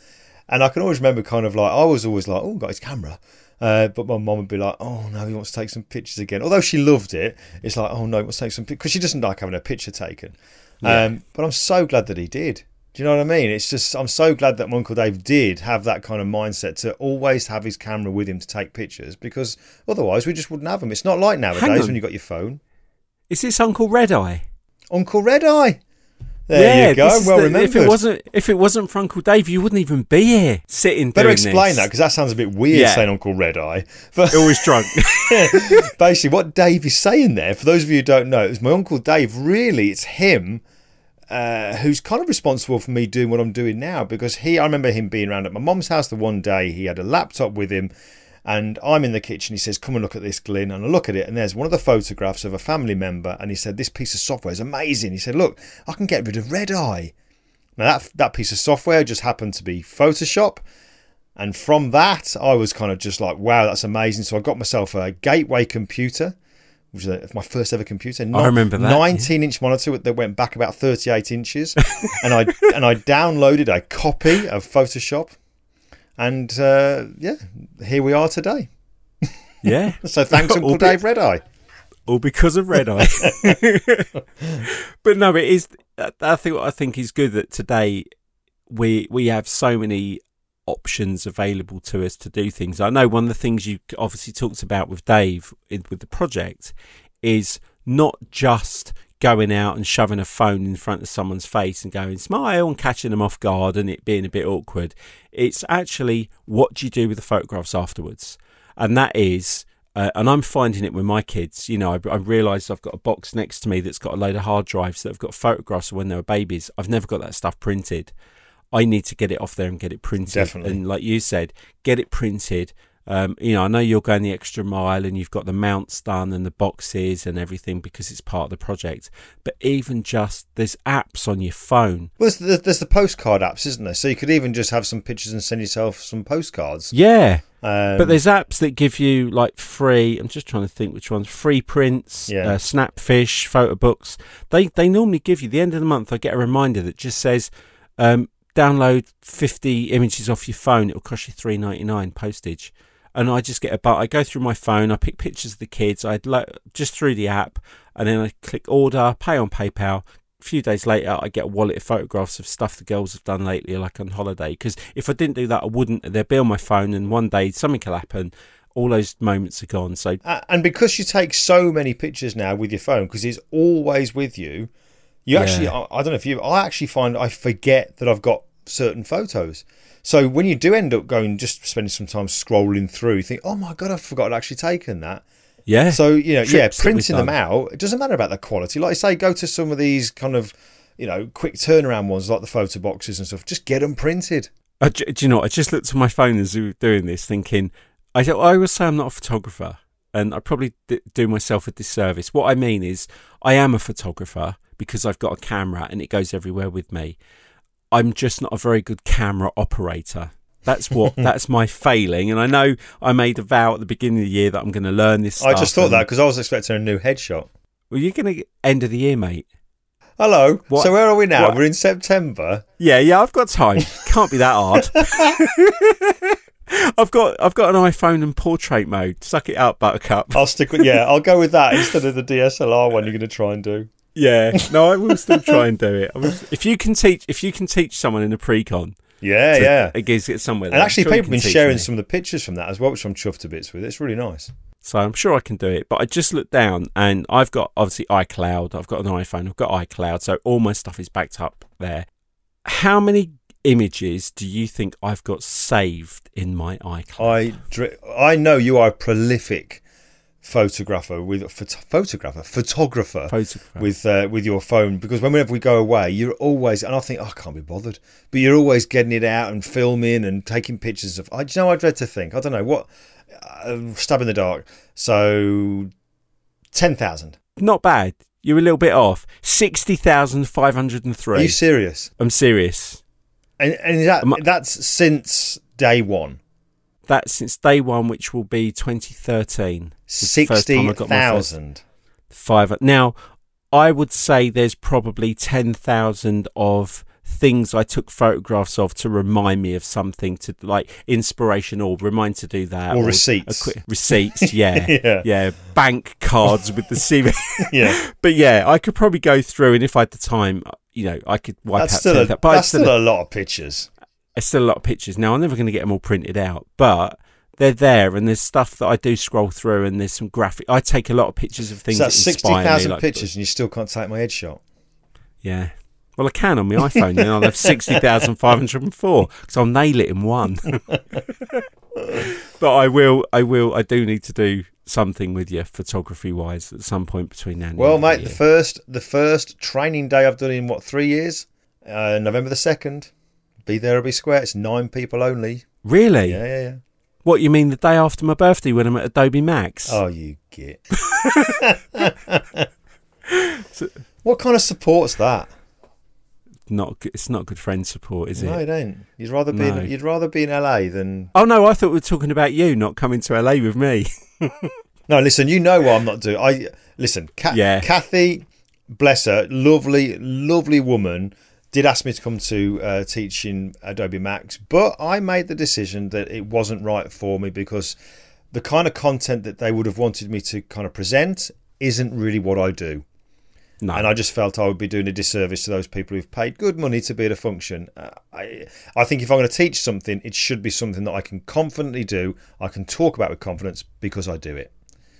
And I can always remember kind of like I was always like, oh, got his camera. Uh, but my mom would be like, "Oh no, he wants to take some pictures again." Although she loved it, it's like, "Oh no, he wants to take some because she doesn't like having a picture taken." Yeah. Um, but I'm so glad that he did. Do you know what I mean? It's just I'm so glad that my Uncle Dave did have that kind of mindset to always have his camera with him to take pictures because otherwise we just wouldn't have them. It's not like nowadays when you've got your phone. Is this Uncle Red Eye? Uncle Red Eye. There yeah, you go. Well the, remembered. If it wasn't if it wasn't for Uncle Dave, you wouldn't even be here sitting. Better explain this. that because that sounds a bit weird yeah. saying Uncle Red Eye. But always drunk. basically, what Dave is saying there, for those of you who don't know, is my Uncle Dave. Really, it's him. Uh, who's kind of responsible for me doing what I'm doing now because he I remember him being around at my mom's house the one day he had a laptop with him and I'm in the kitchen. He says, Come and look at this, Glyn. And I look at it, and there's one of the photographs of a family member. And he said, This piece of software is amazing. He said, Look, I can get rid of red eye. Now, that, that piece of software just happened to be Photoshop. And from that, I was kind of just like, wow, that's amazing. So I got myself a Gateway computer, which is my first ever computer. I remember that. 19 yeah. inch monitor that went back about 38 inches. and I and I downloaded a copy of Photoshop and uh, yeah, here we are today. Yeah. so thanks, Uncle Dave Red Eye. All because of Red Eye. but no, it is. I think what I think is good that today we we have so many options available to us to do things. I know one of the things you obviously talked about with Dave with the project is not just going out and shoving a phone in front of someone's face and going smile and catching them off guard and it being a bit awkward. It's actually what do you do with the photographs afterwards? And that is, uh, and I'm finding it with my kids. You know, I, I realise I've got a box next to me that's got a load of hard drives that have got photographs of when they were babies. I've never got that stuff printed. I need to get it off there and get it printed. Definitely. And like you said, get it printed. Um, you know, I know you're going the extra mile and you've got the mounts done and the boxes and everything because it's part of the project. But even just there's apps on your phone. Well, there's the, there's the postcard apps, isn't there? So you could even just have some pictures and send yourself some postcards. Yeah. Um, but there's apps that give you like free. I'm just trying to think which ones. Free prints, Yeah. uh, Snapfish, photo books. They they normally give you the end of the month. I get a reminder that just says, um, download 50 images off your phone. It'll cost you 3.99 postage. And I just get a but I go through my phone. I pick pictures of the kids. I lo- just through the app, and then I click order, pay on PayPal. A few days later, I get a wallet of photographs of stuff the girls have done lately, like on holiday. Because if I didn't do that, I wouldn't. They'd be on my phone, and one day something will happen. All those moments are gone. So A- and because you take so many pictures now with your phone because it's always with you you actually, I, I don't know if you i actually find i forget that i've got certain photos so when you do end up going just spending some time scrolling through you think oh my god i forgot i'd actually taken that yeah. so you know yeah Trips we've printing them out it doesn't matter about the quality like I say go to some of these kind of you know quick turnaround ones like the photo boxes and stuff just get them printed I, do you know? I just looked at my phone as we were doing this, thinking. I I always say I'm not a photographer, and I probably d- do myself a disservice. What I mean is, I am a photographer because I've got a camera and it goes everywhere with me. I'm just not a very good camera operator. That's what. that's my failing, and I know I made a vow at the beginning of the year that I'm going to learn this. i just thought that because i was expecting a new headshot Well, you're going to end of the year, mate. hello What- so where are we now what- we're in september Yeah, yeah, I've got time. Can't be that hard. I've got I've got an iPhone in portrait mode. Suck it up, Buttercup. I'll stick with yeah. I'll go with that instead of the DSLR one you're going to try and do. Yeah, no, I will still try and do it. Will- if you can teach, if you can teach someone in a pre-con, Yeah, to- yeah. it gives it somewhere. And there, I'm actually, sure people have been sharing me. some of the pictures from that as well, which I'm chuffed to bits with. It's really nice. So I'm sure I can do it. But I just looked down, and I've got obviously iCloud. I've got an iPhone. I've got iCloud, so all my stuff is backed up there. How many images do you think I've got saved in my iCloud? I I know you are prolific photographer with phot- photographer photographer, photographer. with uh, with your phone because whenever we go away you're always and I think oh, I can't be bothered but you're always getting it out and filming and taking pictures of I you know I dread to think? I don't know what uh, stab in the dark. So 10,000 not bad. You're a little bit off. 60,503 Are you serious? I'm serious. And and that, I- that's since day 1 that since day one, which will be 2013. Now, I would say there's probably ten thousand of things I took photographs of to remind me of something to like inspiration or remind to do that. Or, or receipts. receipts yeah, yeah, yeah bank cards with the CV yeah. But yeah I could probably go through and if I had the time you know I could wipe that's out still a, that, but that's still a lot of pictures there's still a lot of pictures. Now, I'm never going to get them all printed out, but they're there, and there's stuff that I do scroll through, and there's some graphic. I take a lot of pictures of things So that's that sixty inspire Like, pictures, and you still can't take my headshot. Yeah. Well, I can on my iPhone, then I'll have 60,504 because I'll nail it in one. but I will, I will, I do need to do something with you photography wise at some point between now and Well, mate, the first the first training day I've done in what three years? Uh, November the second. Be there or be square. It's nine people only. Really? Yeah, yeah, yeah. What, you mean the day after my birthday when I'm at Adobe Max? Oh, you git. what kind of support's that? Not, it's not good friend support, is no, it? No, it ain't. You'd rather be No. in, you'd rather be in LA than Oh no, I thought we were talking about you not coming to LA with me. No, listen, you know what I'm not doing. I listen, Ca- Yeah. Kathy, bless her, lovely, lovely woman, did ask me to come to uh, teach in Adobe Max, but I made the decision that it wasn't right for me because the kind of content that they would have wanted me to kind of present isn't really what I do. No, And I just felt I would be doing a disservice to those people who've paid good money to be at a function. Uh, I, I think if I'm going to teach something, it should be something that I can confidently do. I can talk about with confidence because I do it.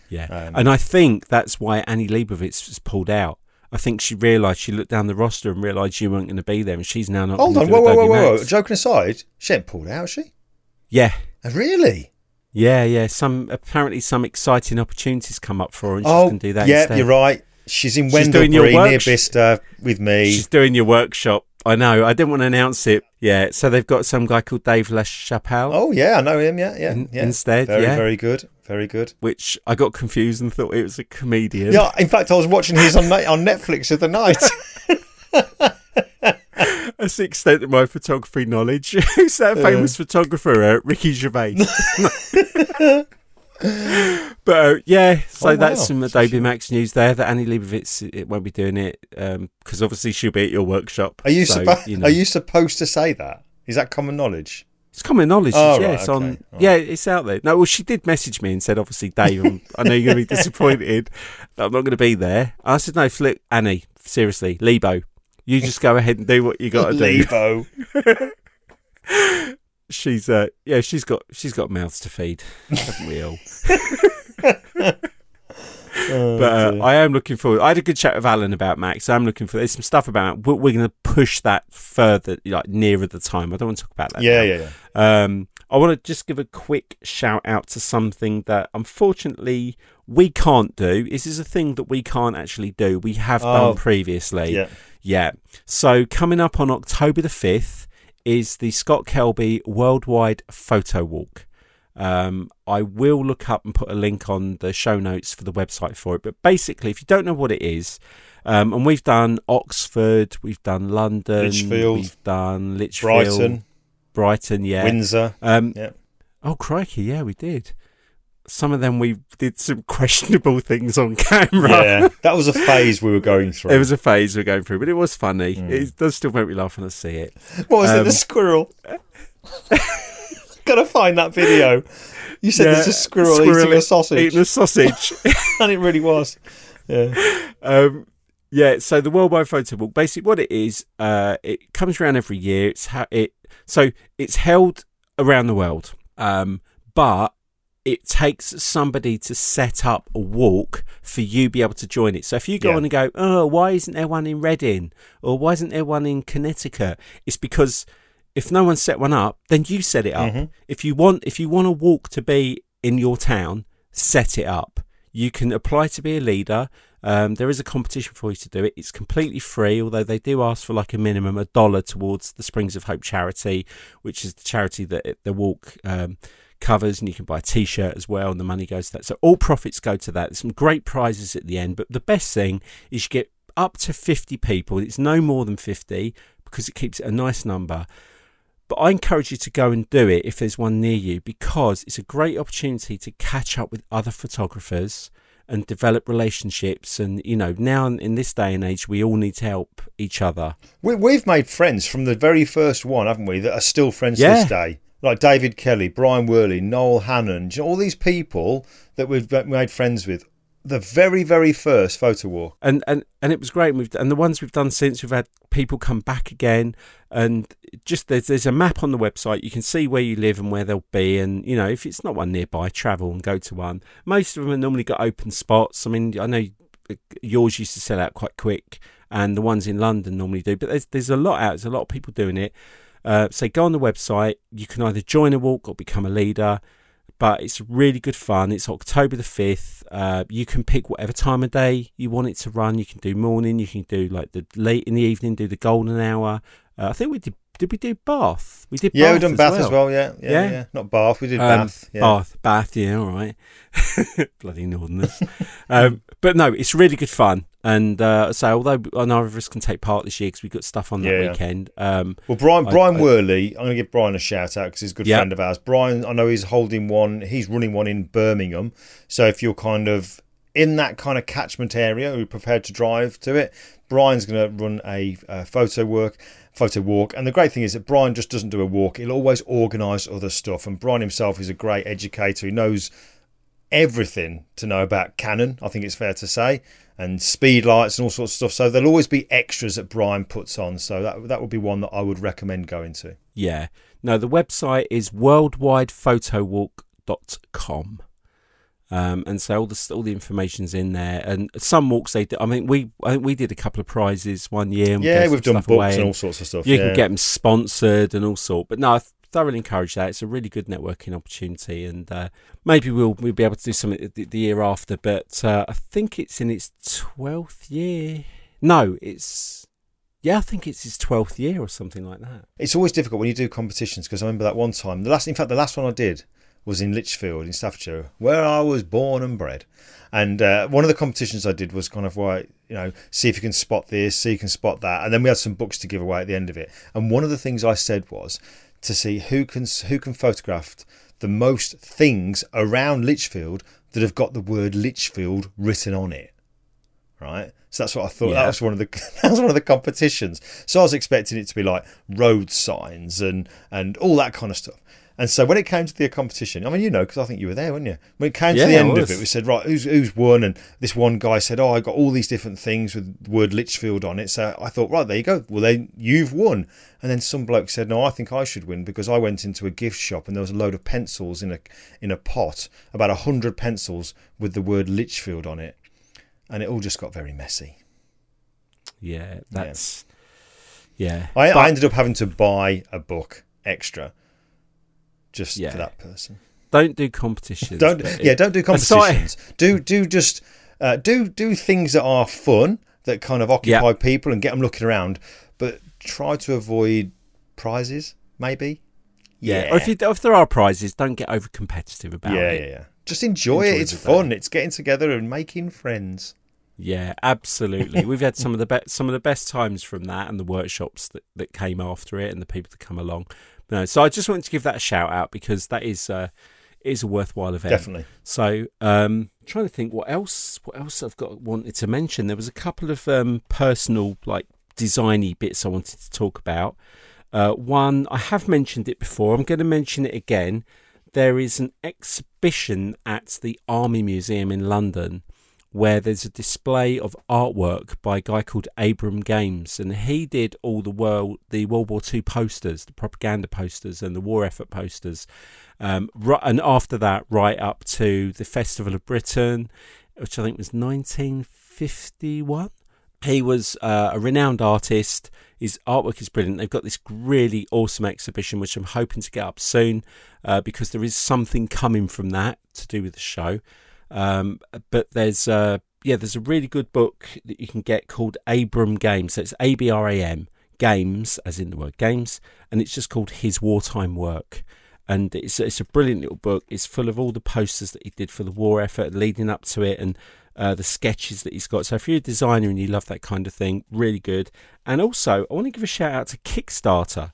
yeah, um, and I think that's why Annie Leibovitz was pulled out. I think she realised she looked down the roster and realised you weren't going to be there, and she's now not. Hold on, whoa, whoa, whoa, whoa, whoa. Joking aside, she ain't pulled out, has she? Yeah, Oh, really? yeah, yeah. Some apparently some exciting opportunities come up for her, and she oh, can do that. yeah, instead. you're right. She's in She's doing your near Bicester with me. She's doing your workshop. I know. I didn't want to announce it. Yeah. So they've got some guy called Dave LaChapelle, Oh yeah, I know him. Yeah, yeah, in- yeah. instead. very, yeah. very good, very good. which I got confused and thought it was a comedian. Yeah, in fact, I was watching his on on Netflix the other night. That's the extent of my photography knowledge. Who's that famous photographer? Uh, Ricky Gervais. but uh, yeah, so Oh, that's some Adobe she- Max news there. That Annie Leibovitz it won't be doing it because obviously she'll be at your workshop. Are you, so, suppo- you know. are you supposed to say that? Is that common knowledge? It's common knowledge. Oh, yeah, right, it's okay. on. All Yeah, it's out there. No, well, she did message me and said, obviously, Dave, I'm, I know you're going to be disappointed that I'm not going to be there. I said, no, flip, Annie, seriously, Lebo, you just go ahead and do what you got to do. Levo. She's, uh, yeah, she's got, she's got mouths to feed, haven't we all? Oh, But uh, I am looking forward. I had a good chat with Alan about Max. I'm looking for. There's some stuff about. We're, we're going to push that further, like nearer the time. I don't want to talk about that. yeah, now. yeah, yeah. Um, I want to just give a quick shout out to something that unfortunately we can't do. This is a thing that we can't actually do. We have Oh, done previously. Yeah. Yeah. So coming up on October the 5th is the Scott Kelby Worldwide Photo Walk. Um, I will look up and put a link on the show notes for the website for it. But basically, if you don't know what it is, um, and we've done Oxford, we've done London, Lichfield, we've done Lichfield, Brighton, Brighton, yeah. Windsor. Um, Yeah. Oh crikey, yeah, we did. Some of them we did some questionable things on camera. Yeah, that was a phase we were going through. It was a phase we were going through, but it was funny. Mm. It does still make me laugh when I see it. what was it? um, The squirrel. Gotta find that video. You said there's a Yeah, squirrel, squirrel eating a sausage, Eating a sausage. and it really was. Yeah. um, yeah, so the Worldwide Photo Walk, basically what it is, uh, it comes around every year. It's how it so it's held around the world, um, but it takes somebody to set up a walk for you to be able to join it. So if you go Yeah. on and go, oh, why isn't there one in Reading or why isn't there one in Connecticut? It's because if no one set one up, then you set it up. Mhm. If you want, if you want a walk to be in your town, set it up. You can apply to be a leader. Um, there is a competition for you to do it. It's completely free, although they do ask for like a minimum a dollar towards the Springs of Hope charity, which is the charity that it, the walk um, covers, and you can buy a T-shirt as well, and the money goes to that. So all profits go to that. There's some great prizes at the end, but the best thing is you get up to 50 people. It's no more than 50 because it keeps it a nice number. But I encourage you to go and do it if there's one near you because it's a great opportunity to catch up with other photographers and develop relationships. And, you know, now in- this day and age, we all need to help each other. We, we've made friends from the very first one, haven't we? That are still friends to Yeah. this day. Like David Kelly, Brian Worley, Noel Hannon, do you know, all these people that we've made friends with. The very, very first photo walk. and and and it was great. And, we've, and the ones we've done since, we've had people come back again, and just there's there's a map on the website. You can see where you live and where they'll be, and you know if it's not one nearby, travel and go to one. Most of them have normally got open spots. I mean, I know yours used to sell out quite quick, and the ones in London normally do. But there's there's a lot out. There's a lot of people doing it. Uh, so go on the website. You can either join a walk or become a leader but it's really good fun. It's October the 5th. Uh, you can pick whatever time of day you want it to run. You can do morning, you can do like the late in the evening, do the golden hour. Uh, I think we did, did we do Bath? We did Yeah, Bath we've done as Bath well. as well. Yeah, yeah, Yeah? yeah. Not Bath. We did Um, Bath. Yeah. Bath, Bath, yeah, all right. Bloody Northerners. um, but no, it's really good fun. And uh, so, although neither of us can take part this year because we've got stuff on that Yeah, weekend, um, Well, Brian I- Brian I- Worley, I'm going to give Brian a shout out because he's a good friend of ours. Brian, I know he's holding one. He's running one in Birmingham. So if you're kind of in that kind of catchment area, or you're prepared to drive to it, Brian's going to run a, uh photo work, photo walk. And the great thing is that Brian just doesn't do a walk; he'll always organise other stuff. And Brian himself is a great educator. He knows everything to know about Canon. I think it's fair to say. And speed lights and all sorts of stuff. So there'll always be extras that Brian puts on. So that that would be one that I would recommend going to. yeah. No, the website is worldwidephotowalk.com. Um, and so all the all the information's in there, and some walks they. I mean, we I think we did a couple of prizes one year. we Yeah, we've done away, books and and all sorts of stuff. You yeah. can get them sponsored and all sort. But no, I thoroughly encourage that. It's a really good networking opportunity, and uh, maybe we'll we'll be able to do something the, the year after. But uh, I think it's in its twelfth year. No, it's yeah, I think it's his twelfth year or something like that. It's always difficult when you do competitions because I remember that one time. The last, in fact, the last one I did was in Lichfield in Staffordshire, where I was born and bred. And uh, one of the competitions I did was kind of why you know see if you can spot this, see if you can spot that, and then we had some books to give away at the end of it. And one of the things I said was to see who can who can photograph the most things around Lichfield that have got the word Lichfield written on it. Right, so that's what I thought. Yeah. That was one of the that was one of the competitions. So I was expecting it to be like road signs and and all that kind of stuff. And so when it came to the competition, I mean, you know, because I think you were there, weren't you? When it came to the end of it, we said, right, who's who's won? And this one guy said, oh, I got all these different things with the word Lichfield on it. So I thought, right, there you go. Well, then you've won. And then some bloke said, no, I think I should win because I went into a gift shop and there was a load of pencils in a in a pot, about a hundred pencils with the word Lichfield on it, and it all just got very messy. Yeah, that's yeah. I, But- I ended up having to buy a book extra just Yeah. for that person. don't do competitions. Don't yeah, don't do competitions. do do just uh, do do things that are fun that kind of occupy Yeah. people and get them looking around, but try to avoid prizes. Maybe. Yeah, or if you if there are prizes, don't get over competitive about yeah, it. yeah, yeah. Just enjoy, Enjoy it. It's fun. It's getting together and making friends. Yeah, absolutely. We've had some of the best some of the best times from that, and the workshops that, that came after it, and the people that come along. No, so I just wanted to give that a shout out because that is uh, is a worthwhile event. Definitely. So, um, trying to think what else what else I've got wanted to mention. There was a couple of um, personal like designy bits I wanted to talk about. Uh, one I have mentioned it before. I'm going to mention it again. There is an exhibition at the Army Museum in London where there's a display of artwork by a guy called Abram Games, and he did all the world the World War II posters, the propaganda posters, and the war effort posters. Um, ri- and after that, right up to the Festival of Britain, which I think was 1951. He was uh, a renowned artist. His artwork is brilliant. They've got this really awesome exhibition, which I'm hoping to get up soon, uh, because there is something coming from that to do with the show. Um, but there's uh, yeah, there's a really good book that you can get called Abram Games. So it's A B R A M Games, as in the word games, and it's just called His Wartime Work. And it's it's a brilliant little book. It's full of all the posters that he did for the war effort leading up to it, and uh, the sketches that he's got. So if you're a designer and you love that kind of thing, really good. And also, I want to give a shout out to Kickstarter.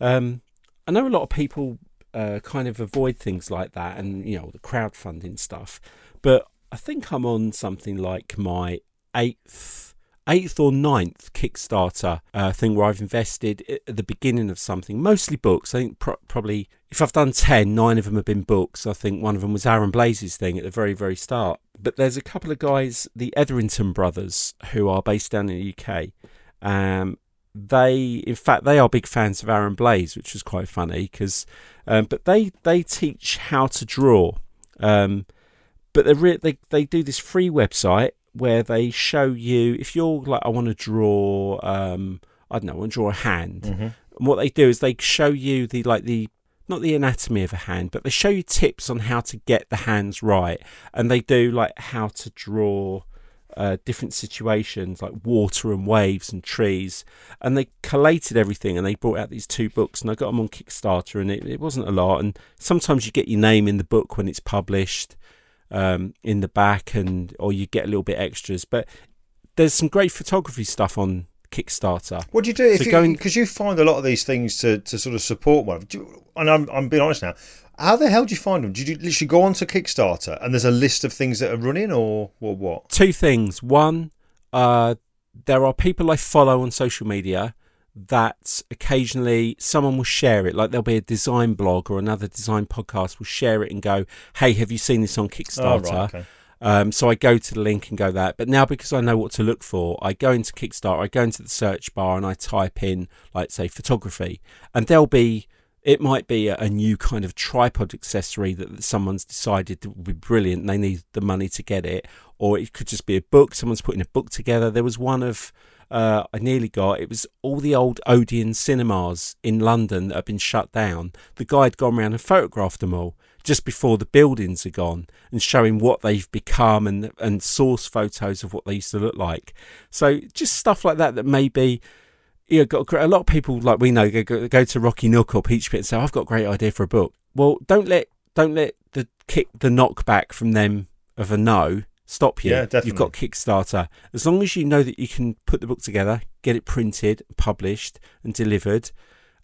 Um, I know a lot of people uh, kind of avoid things like that, and you know the crowdfunding stuff. But I think I'm on something like my eighth, eighth or ninth Kickstarter uh, thing where I've invested at the beginning of something, mostly books. I think pro- probably if I've done ten, nine of them have been books. I think one of them was Aaron Blaze's thing at the very, very start. But there's a couple of guys, the Etherington brothers, who are based down in the UK. Um, they, in fact, they are big fans of Aaron Blaze, which was quite funny because, um, but they they teach how to draw. Um, but they re- they they do this free website where they show you if you're like I want to draw um I don't know I want to draw a hand. And what they do is they show you the like the not the anatomy of a hand but they show you tips on how to get the hands right. And they do like how to draw uh, different situations like water and waves and trees. And they collated everything and they brought out these two books and I got them on Kickstarter and it, it wasn't a lot. And sometimes you get your name in the book when it's published um, in the back, and or you get a little bit extras. But there's some great photography stuff on Kickstarter. What do you do if So you going- because you find a lot of these things to, to sort of support one? Do you, and I'm I'm being honest now. How the hell do you find them? Did you literally go onto Kickstarter and there's a list of things that are running, or or what? Two things. One, uh, there are people I follow on social media that occasionally someone will share it. Like there'll be a design blog or another design podcast will share it and go, "Hey, have you seen this on Oh, Kickstarter?" right, okay. Um, so I go to the link and go that. But now because I know what to look for, I go into Kickstarter, I go into the search bar and I type in, like say, photography, and there'll be It might be a, a new kind of tripod accessory that someone's decided would be brilliant. And they need the money to get it, or it could just be a book. Someone's putting a book together. There was one of uh, I nearly got. It was all the old Odeon cinemas in London that had been shut down. The guy had gone around and photographed them all just before the buildings are gone and showing what they've become and and source photos of what they used to look like. So just stuff like that that maybe you know, got a lot of people like we know go, go to Rocky Nook or Peachpit and say, "I've got a great idea for a book." Well, don't let don't let the kick the knockback from them of a no stop you. Yeah, definitely. You've got Kickstarter. As long as you know that you can put the book together, get it printed, published, and delivered,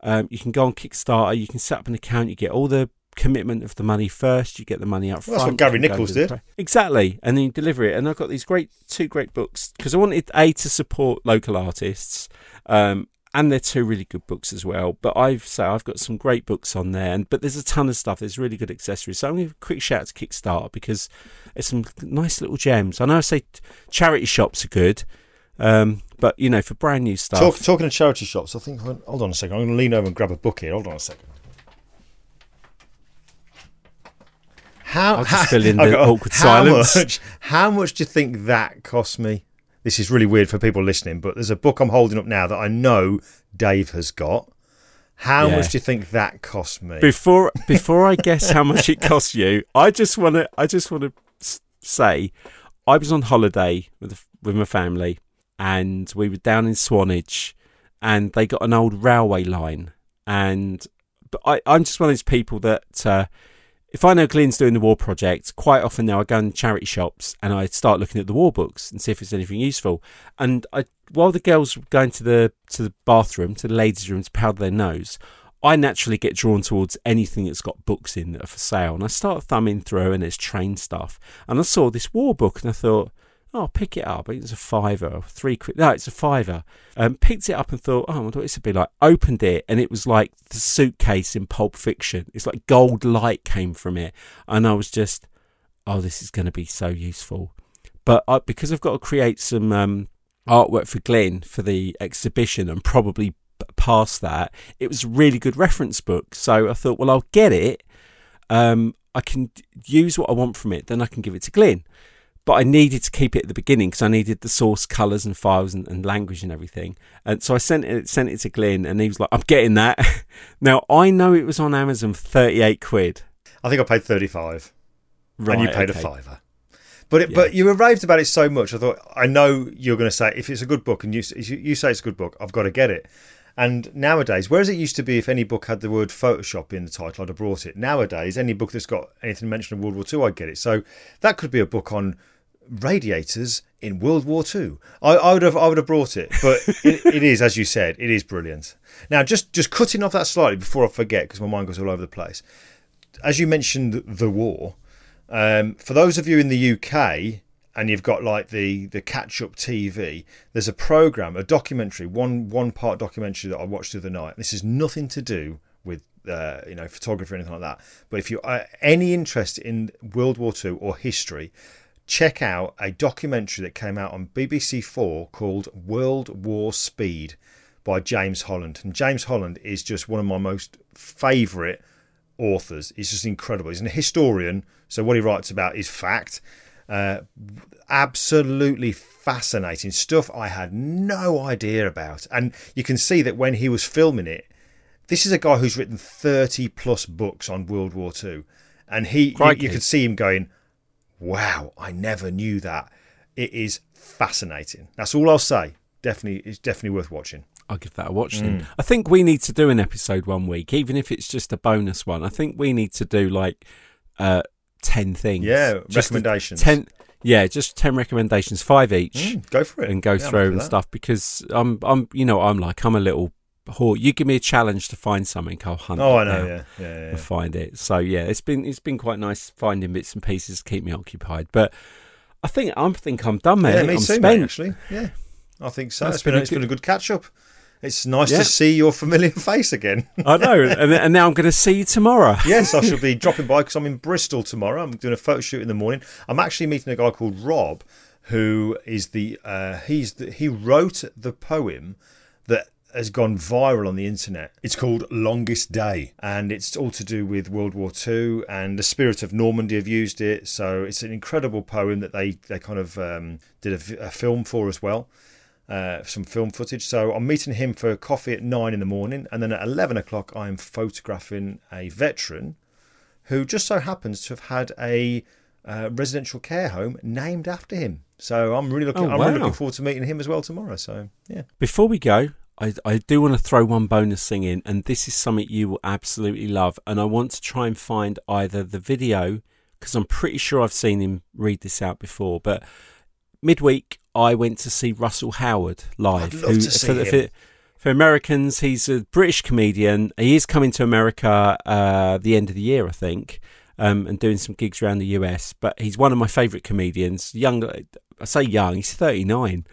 um, you can go on Kickstarter. You can set up an account. You get all the commitment of the money first. You get the money up Well, front. that's what Gary you can go Nichols and do the did. pro- Exactly, and then you deliver it. And I've got these great two great books because I wanted a to support local artists. Um, and they're two really good books as well. But I've so I've got some great books on there, and but there's a ton of stuff. There's really good accessories. So I'm going to give a quick shout out to Kickstarter because there's some nice little gems. I know I say charity shops are good, um, but you know for brand new stuff. Talk, talking of charity shops, I think. Hold on a second. I'm going to lean over and grab a book here. Hold on a second. How, I'll just fill in the awkward how silence. Much, how much do you think that cost me? This is really weird for people listening, but there's a book I'm holding up now that I know Dave has got. How Yeah. much do you think that cost me? before before I guess how much it costs you, I just want to I just want to say I was on holiday with with my family and we were down in Swanage and they got an old railway line and but I I'm just one of those people that uh, if I know Glyn's doing the war project, quite often now I go in charity shops and I start looking at the war books and see if there's anything useful. And I, while the girls were going to the to the bathroom, to the ladies' room to powder their nose, I naturally get drawn towards anything that's got books in that are for sale. And I start thumbing through and it's train stuff. And I saw this war book and I thought, oh, pick it up. It's a fiver three quid. No, it's a fiver. Um, picked it up and thought, oh, I wonder what this would be like. Opened it and it was like the suitcase in Pulp Fiction. It's like gold light came from it. And I was just, oh, this is going to be so useful. But I, because I've got to create some um, artwork for Glyn for the exhibition and probably past that, it was a really good reference book. So I thought, well, I'll get it. Um, I can use what I want from it, then I can give it to Glyn. But I needed to keep it at the beginning because I needed the source colours and files and, and language and everything. And so I sent it sent it to Glyn, and he was like, "I'm getting that." now I know it was on Amazon for thirty eight quid. I think I paid 35 Right, and you paid okay. a fiver. But it, Yeah. but you were raved about it so much. I thought I know you're going to say if it's a good book and you you you say it's a good book, I've got to get it. And nowadays, whereas it used to be if any book had the word Photoshop in the title, I'd have brought it. Nowadays, any book that's got anything mentioned of World War II, I'd get it. So that could be a book on radiators in World War II. I, I would have I would have brought it, but it, it is as you said, it is brilliant. Now, just just cutting off that slightly before I forget, because my mind goes all over the place. As you mentioned, the war. Um, for those of you in the UK and you've got like the the catch up TV, there's a program, a documentary, one one part documentary that I watched the other night. This has nothing to do with uh, you know photography or anything like that. But if you are any interest in World War II or history, check out a documentary that came out on BBC Four called World War Speed by James Holland. And James Holland is just one of my most favourite authors. He's just incredible. He's a historian, so what he writes about is fact. Uh, absolutely fascinating stuff I had no idea about. And you can see that when he was filming it, this is a guy who's written 30 plus books on World War II. And he, you, you could see him going, wow, I never knew that. It is fascinating. That's all I'll say. Definitely, it's definitely worth watching. I'll give that a watch Mm. then. I think we need to do an episode one week, even if it's just a bonus one. I think we need to do like uh, 10 things. Yeah, Just recommendations. 10, yeah, just 10 recommendations, five each, Mm, go for it and go Yeah, through and that. stuff because I'm, I'm, you know, I'm like, I'm a little whore. You give me a challenge to find something, I'll hunt Oh, I know. down Yeah, yeah, yeah. find it. So yeah, it's been, it's been quite nice finding bits and pieces to keep me occupied. But I think, I think I'm done, mate. Yeah, me I'm too, mate, actually. Yeah, I think so. That's it's been, been a it's been good- a good catch up. It's nice Yeah. to see your familiar face again. I know. And, and now I'm going to see you tomorrow. yes, I shall be dropping by because I'm in Bristol tomorrow. I'm doing a photo shoot in the morning. I'm actually meeting a guy called Rob, who is the uh, he's the, he wrote the poem has gone viral on the internet. It's called Longest Day, and it's all to do with World War II and the spirit of Normandy have used it. So it's an incredible poem that they, they kind of um, did a, a, film for as well. Uh, some film footage. So I'm meeting him for coffee at nine in the morning, and then at 11 o'clock, I'm photographing a veteran who just so happens to have had a uh, residential care home named after him. So I'm really looking. Oh, I'm really looking forward to meeting him as well tomorrow. So yeah. Before we go, I, I do want to throw one bonus thing in, and this is something you will absolutely love. And I want to try and find either the video because I'm pretty sure I've seen him read this out before. But midweek, I went to see Russell Howard live. I'd love who, to see for, him. For, for Americans, he's a British comedian. He is coming to America uh, the end of the year, I think, um, and doing some gigs around the US. But he's one of my favourite comedians. Young, I say young. He's thirty nine.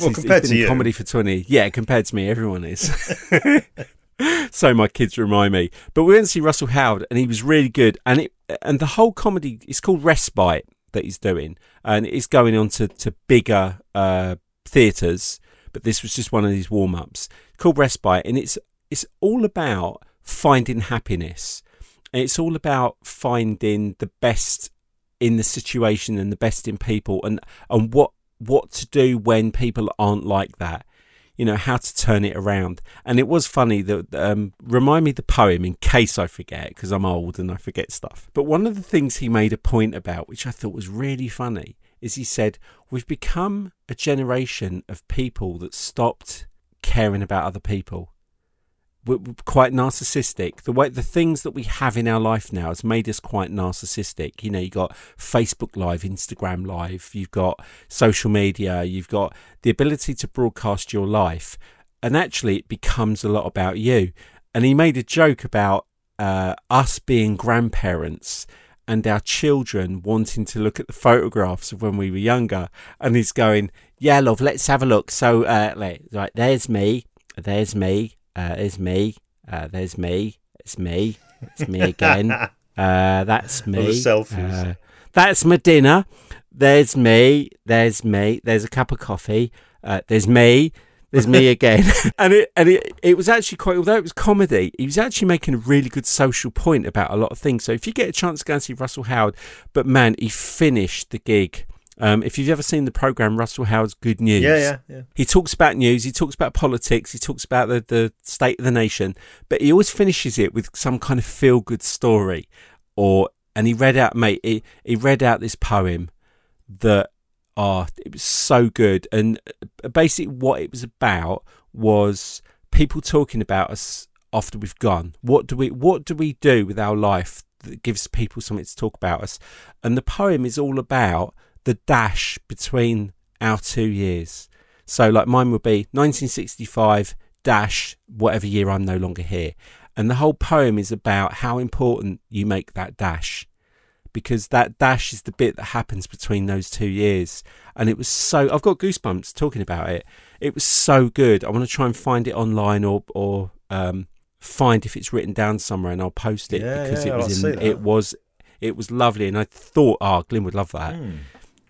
Well, compared he's to you, comedy for twenty. Yeah, compared to me, everyone is. so my kids remind me. But we went to see Russell Howard, and he was really good. And it and the whole comedy is called Respite that he's doing, and it's going on to to bigger uh, theatres but this was just one of these warm ups called Respite, and it's it's all about finding happiness. And it's all about finding the best in the situation and the best in people, and and what what to do when people aren't like that. You know how to turn it around. And it was funny that um, remind me the poem in case I forget because I'm old and I forget stuff. But one of the things he made a point about, which I thought was really funny, is he said, We've become a generation of people that stopped caring about other people. We're quite narcissistic. The way the things that we have in our life now has made us quite narcissistic. You know, you've got Facebook Live, Instagram Live, you've got social media, you've got the ability to broadcast your life, and actually it becomes a lot about you. And he made a joke about uh, us being grandparents and our children wanting to look at the photographs of when we were younger. And he's going, Yeah, love, let's have a look. So, uh, right, there's me, there's me, uh, there's me, uh, there's me, it's me, it's me again. uh, that's me. selfies. Uh, that's my dinner. There's me, there's me, there's a cup of coffee, uh, there's me, there's me again. and it and it, it was actually quite although it was comedy, he was actually making a really good social point about a lot of things. So if you get a chance to go and see Russell Howard, but man, he finished the gig. Um, if you've ever seen the program Russell Howard's Good News, yeah, yeah, yeah. He talks about news, he talks about politics, he talks about the, the state of the nation, but he always finishes it with some kind of feel good story. Or and he read out, mate, he, he read out this poem that oh, it was so good. And uh, basically, what it was about was people talking about us after we've gone. What do we What do we do with our life that gives people something to talk about us? And the poem is all about the dash between our two years. So, like mine would be 1965 dash whatever year I'm no longer here. And the whole poem is about how important you make that dash because that dash is the bit that happens between those two years. And it was so, I've got goosebumps talking about it. It was so good. I want to try and find it online or, or, um, find if it's written down somewhere and I'll post it yeah, because yeah, it was in, it was it was lovely and I thought oh Glyn would love that mm.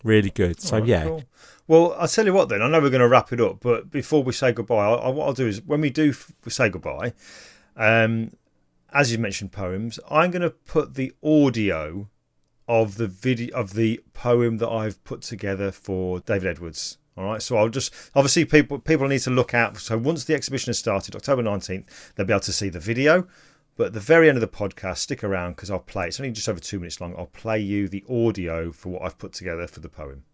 Really good so right, yeah cool. well I'll tell you what then I know we're going to wrap it up but before we say goodbye I, I, what I'll do is when we do f- say goodbye um, as you mentioned poems I'm going to put the audio of the video of the poem that I've put together for David Edwards. All right, so I'll just obviously people people need to look out. So once the exhibition has started, October nineteenth, they'll be able to see the video. But at the very end of the podcast, stick around because I'll play. It's only just over two minutes long. I'll play you the audio for what I've put together for the poem.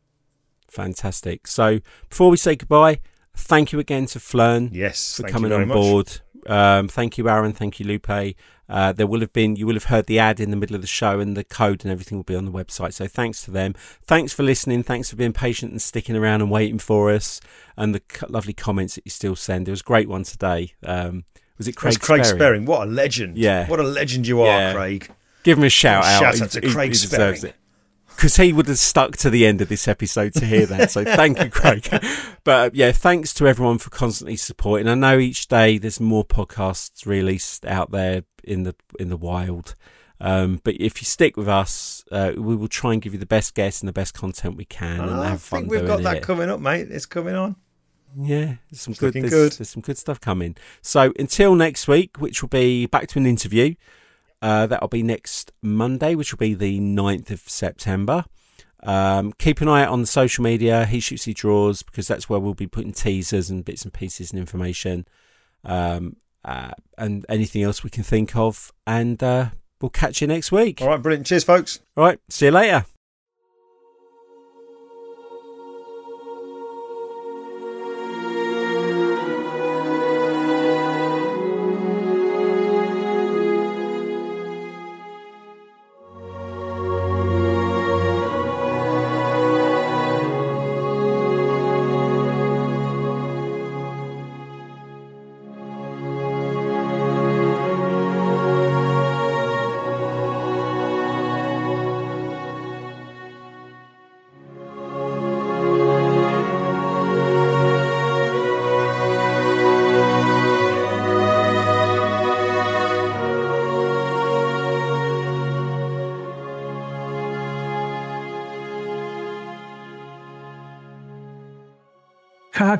Fantastic. So before we say goodbye, thank you again to Phlearn. Yes, for coming on board. Um, thank you, Aaron. Thank you, Lupe. Uh, there will have been you will have heard the ad in the middle of the show, and the code and everything will be on the website. So thanks to them. Thanks for listening. Thanks for being patient and sticking around and waiting for us, and the lovely comments that you still send. It was a great one today. Um, was it Craig? Craig Sperring? Sperring? What a legend! Yeah, what a legend you are, yeah. Craig. Give him a shout out. Shout out to he, Craig he, Sperring because he would have stuck to the end of this episode to hear that. So thank you, Craig. but uh, yeah, thanks to everyone for constantly supporting. I know each day there's more podcasts released out there in the in the wild. Um, but if you stick with us, uh, we will try and give you the best guests and the best content we can, and oh, have. I think we've got that it. coming up, mate. It's coming on. Yeah, there's some good, there's, good. there's some good stuff coming. So until next week, which will be back to an interview. Uh, that'll be next Monday, which will be the 9th of September. Um, keep an eye out on the social media. He shoots, he draws, because that's where we'll be putting teasers and bits and pieces and information, um, uh, and anything else we can think of. And uh, we'll catch you next week. All right, brilliant. Cheers, folks. All right, see you later.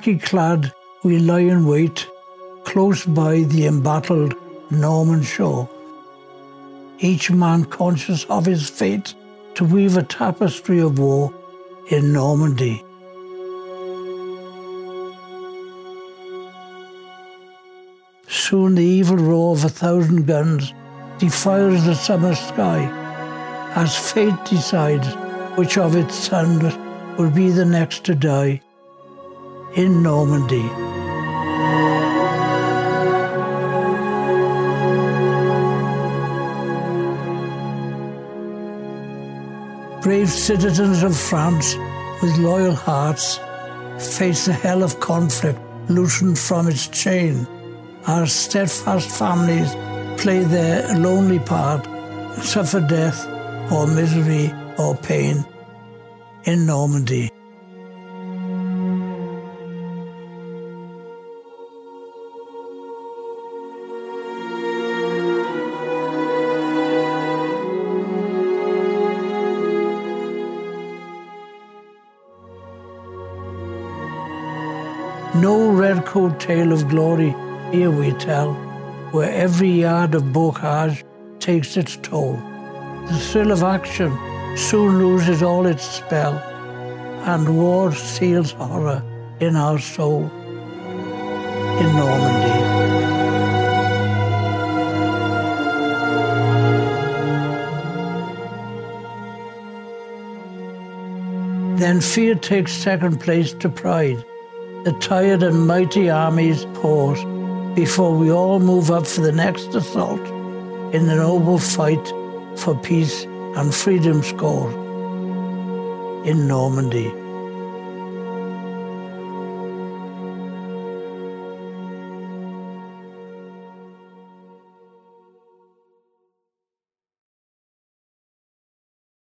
Khaki clad, we lie in wait, close by the embattled Norman shore. Each man conscious of his fate to weave a tapestry of war in Normandy. Soon the evil roar of a thousand guns defiles the summer sky as fate decides which of its sons will be the next to die in Normandy. Brave citizens of France with loyal hearts face the hell of conflict loosened from its chain. Our steadfast families play their lonely part, suffer death or misery or pain in Normandy. Redcoat tale of glory here we tell, where every yard of bocage takes its toll. The thrill of action soon loses all its spell, and war seals horror in our soul. In Normandy. Then fear takes second place to pride. The tired and mighty armies pause before we all move up for the next assault in the noble fight for peace and freedom's goal in Normandy.